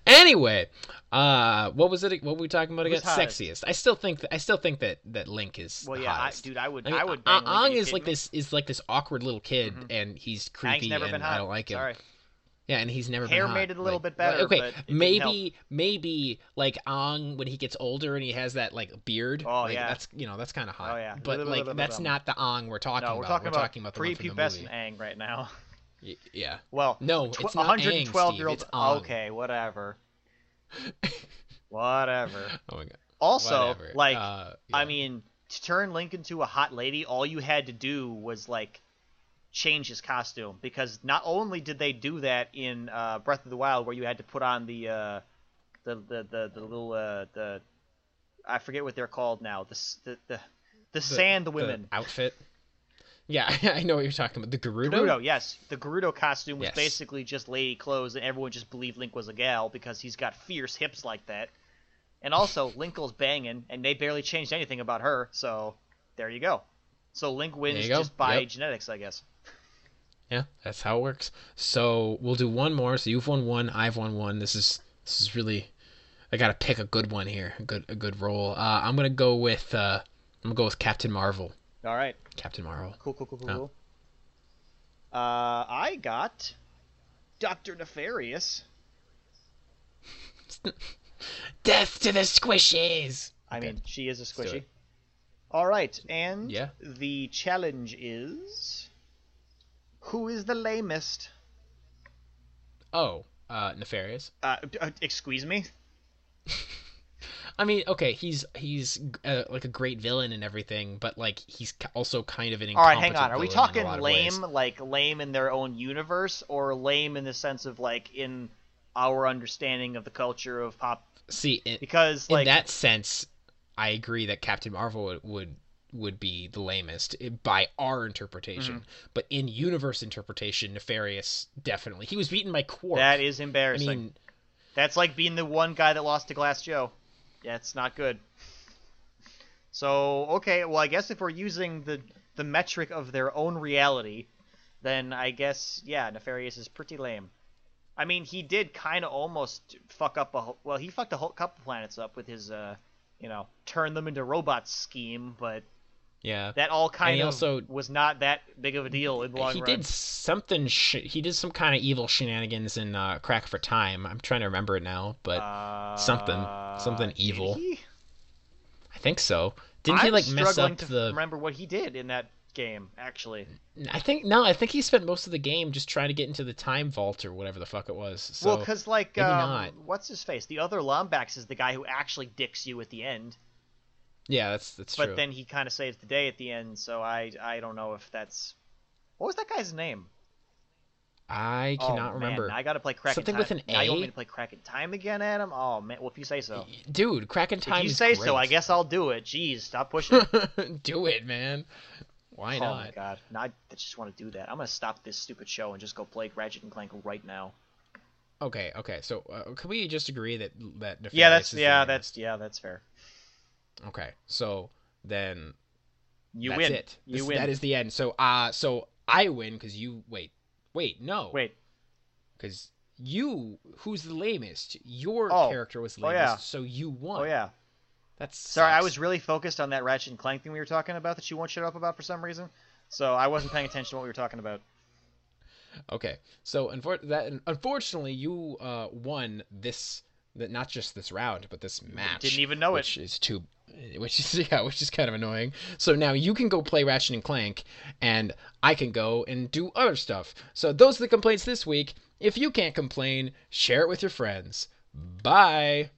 anyway, uh, what was it? What were we talking about again? Sexiest. I still think that I still think that that Link is. Well, yeah, I, dude, I would, I mean, I would. Bang Link, are is like me? this is like this awkward little kid, Mhm. and he's creepy, never and. I don't like him. Sorry. Yeah, and he's never Hair been hot. made it a little Like, bit better, Okay, but it didn't maybe maybe like Ong when he gets older and he has that like beard. Oh, like, yeah. that's you know that's kind of hot. Oh, yeah. But like that's not the Ong we're talking about. we're talking about the one from the prepubescent movie. Right now. Y- Yeah. Well, No, tw- it's not Aang, 112 Steve, year old. it's Okay, whatever. whatever. Oh my god. Also, Whatever. like, Uh, I mean, to turn Link into a hot lady, all you had to do was like change his costume because not only did they do that in uh, Breath of the Wild, where you had to put on the uh, the, the the the little uh, the I forget what they're called now the the the, the, sand women. outfit. Yeah, I know what you're talking about. The Gerudo. Gerudo, yes, the Gerudo costume was Yes. basically just lady clothes, and everyone just believed Link was a gal because he's got fierce hips like that. And also, Linkle's banging, and they barely changed anything about her, so there you go. So Link wins just by Yep. genetics, I guess. Yeah, that's how it works. So we'll do one more. So you've won one, I've won one. This is this is really, I gotta pick a good one here, a good a good roll. Uh, I'm gonna go with uh, I'm gonna go with Captain Marvel. All right, Captain Marvel. cool, cool, cool, cool. Oh. cool. Uh, I got Doctor Nefarious. Death to the squishies. I Okay. mean, she is a do squishy. All right, and Yeah. the challenge is who is the lamest? Oh, uh, nefarious. Uh, uh, excuse me. I mean, okay, he's he's uh, like a great villain and everything, but like he's also kind of an All right, hang on. Are we in talking lame, like lame in their own universe, or lame in the sense of like in our understanding of the culture of pop? See, in, Because in like that sense, I agree that Captain Marvel would would, would be the lamest by our interpretation. Mm-hmm. But in universe interpretation, Nefarious definitely. He was beaten by Qwark. that is I embarrassing. mean, That's like being the one guy that lost to Glass Joe. Yeah, it's not good. So okay, well I guess if we're using the the metric of their own reality, then I guess yeah, Nefarious is pretty lame. I mean, he did kind of almost fuck up a whole, well, he fucked a whole couple planets up with his uh, you know, turn them into robots scheme, but yeah. that all kind of also- was not that big of a deal in the long he run. did something. Sh- he did some kind of evil shenanigans in uh, Crack for Time. I'm trying to remember it now, but Uh, something- something evil. I think so. Didn't I'm he like mess up to the? remember what he did in that game actually. I think no. I think he spent most of the game just trying to get into the time vault or whatever the fuck it was. So well, because like um, what's his face? The other Lombax is the guy who actually dicks you at the end, yeah, that's that's but true. then he kind of saves the day at the end. So I I don't know if that's what was that guy's name? I Oh, cannot man, remember. I gotta play Crack Something Time. with an Now you want me to play Crack in Time again, Adam? Oh man, well if you say so. Dude, Crack in Time If you say so, I guess I'll do it. Jeez, stop pushing. do it, man. Why oh not? my god, now I just want to do that. I'm gonna stop this stupid show and just go play Ratchet and Clank right now. Okay, okay. So uh, can we just agree that that Nefarious Yeah, that's yeah, that's yeah, that's fair. Okay. So then You that's win. it. You This- win. That is the end. So uh, so I win because you wait, wait, no, Wait, because you who's the lamest? Your Oh. character was the Oh, lamest, yeah. so you won. oh yeah. That's Sorry, I was really focused on that Ratchet and Clank thing we were talking about that you won't shut up about for some reason. So I wasn't paying attention to what we were talking about. Okay, so unfor- that unfortunately you uh, won this, that not just this round, but this match. Didn't even know it. which is too, which is yeah, which is kind of annoying. So now you can go play Ratchet and Clank, and I can go and do other stuff. So those are the complaints this week. If you can't complain, share it with your friends. Bye.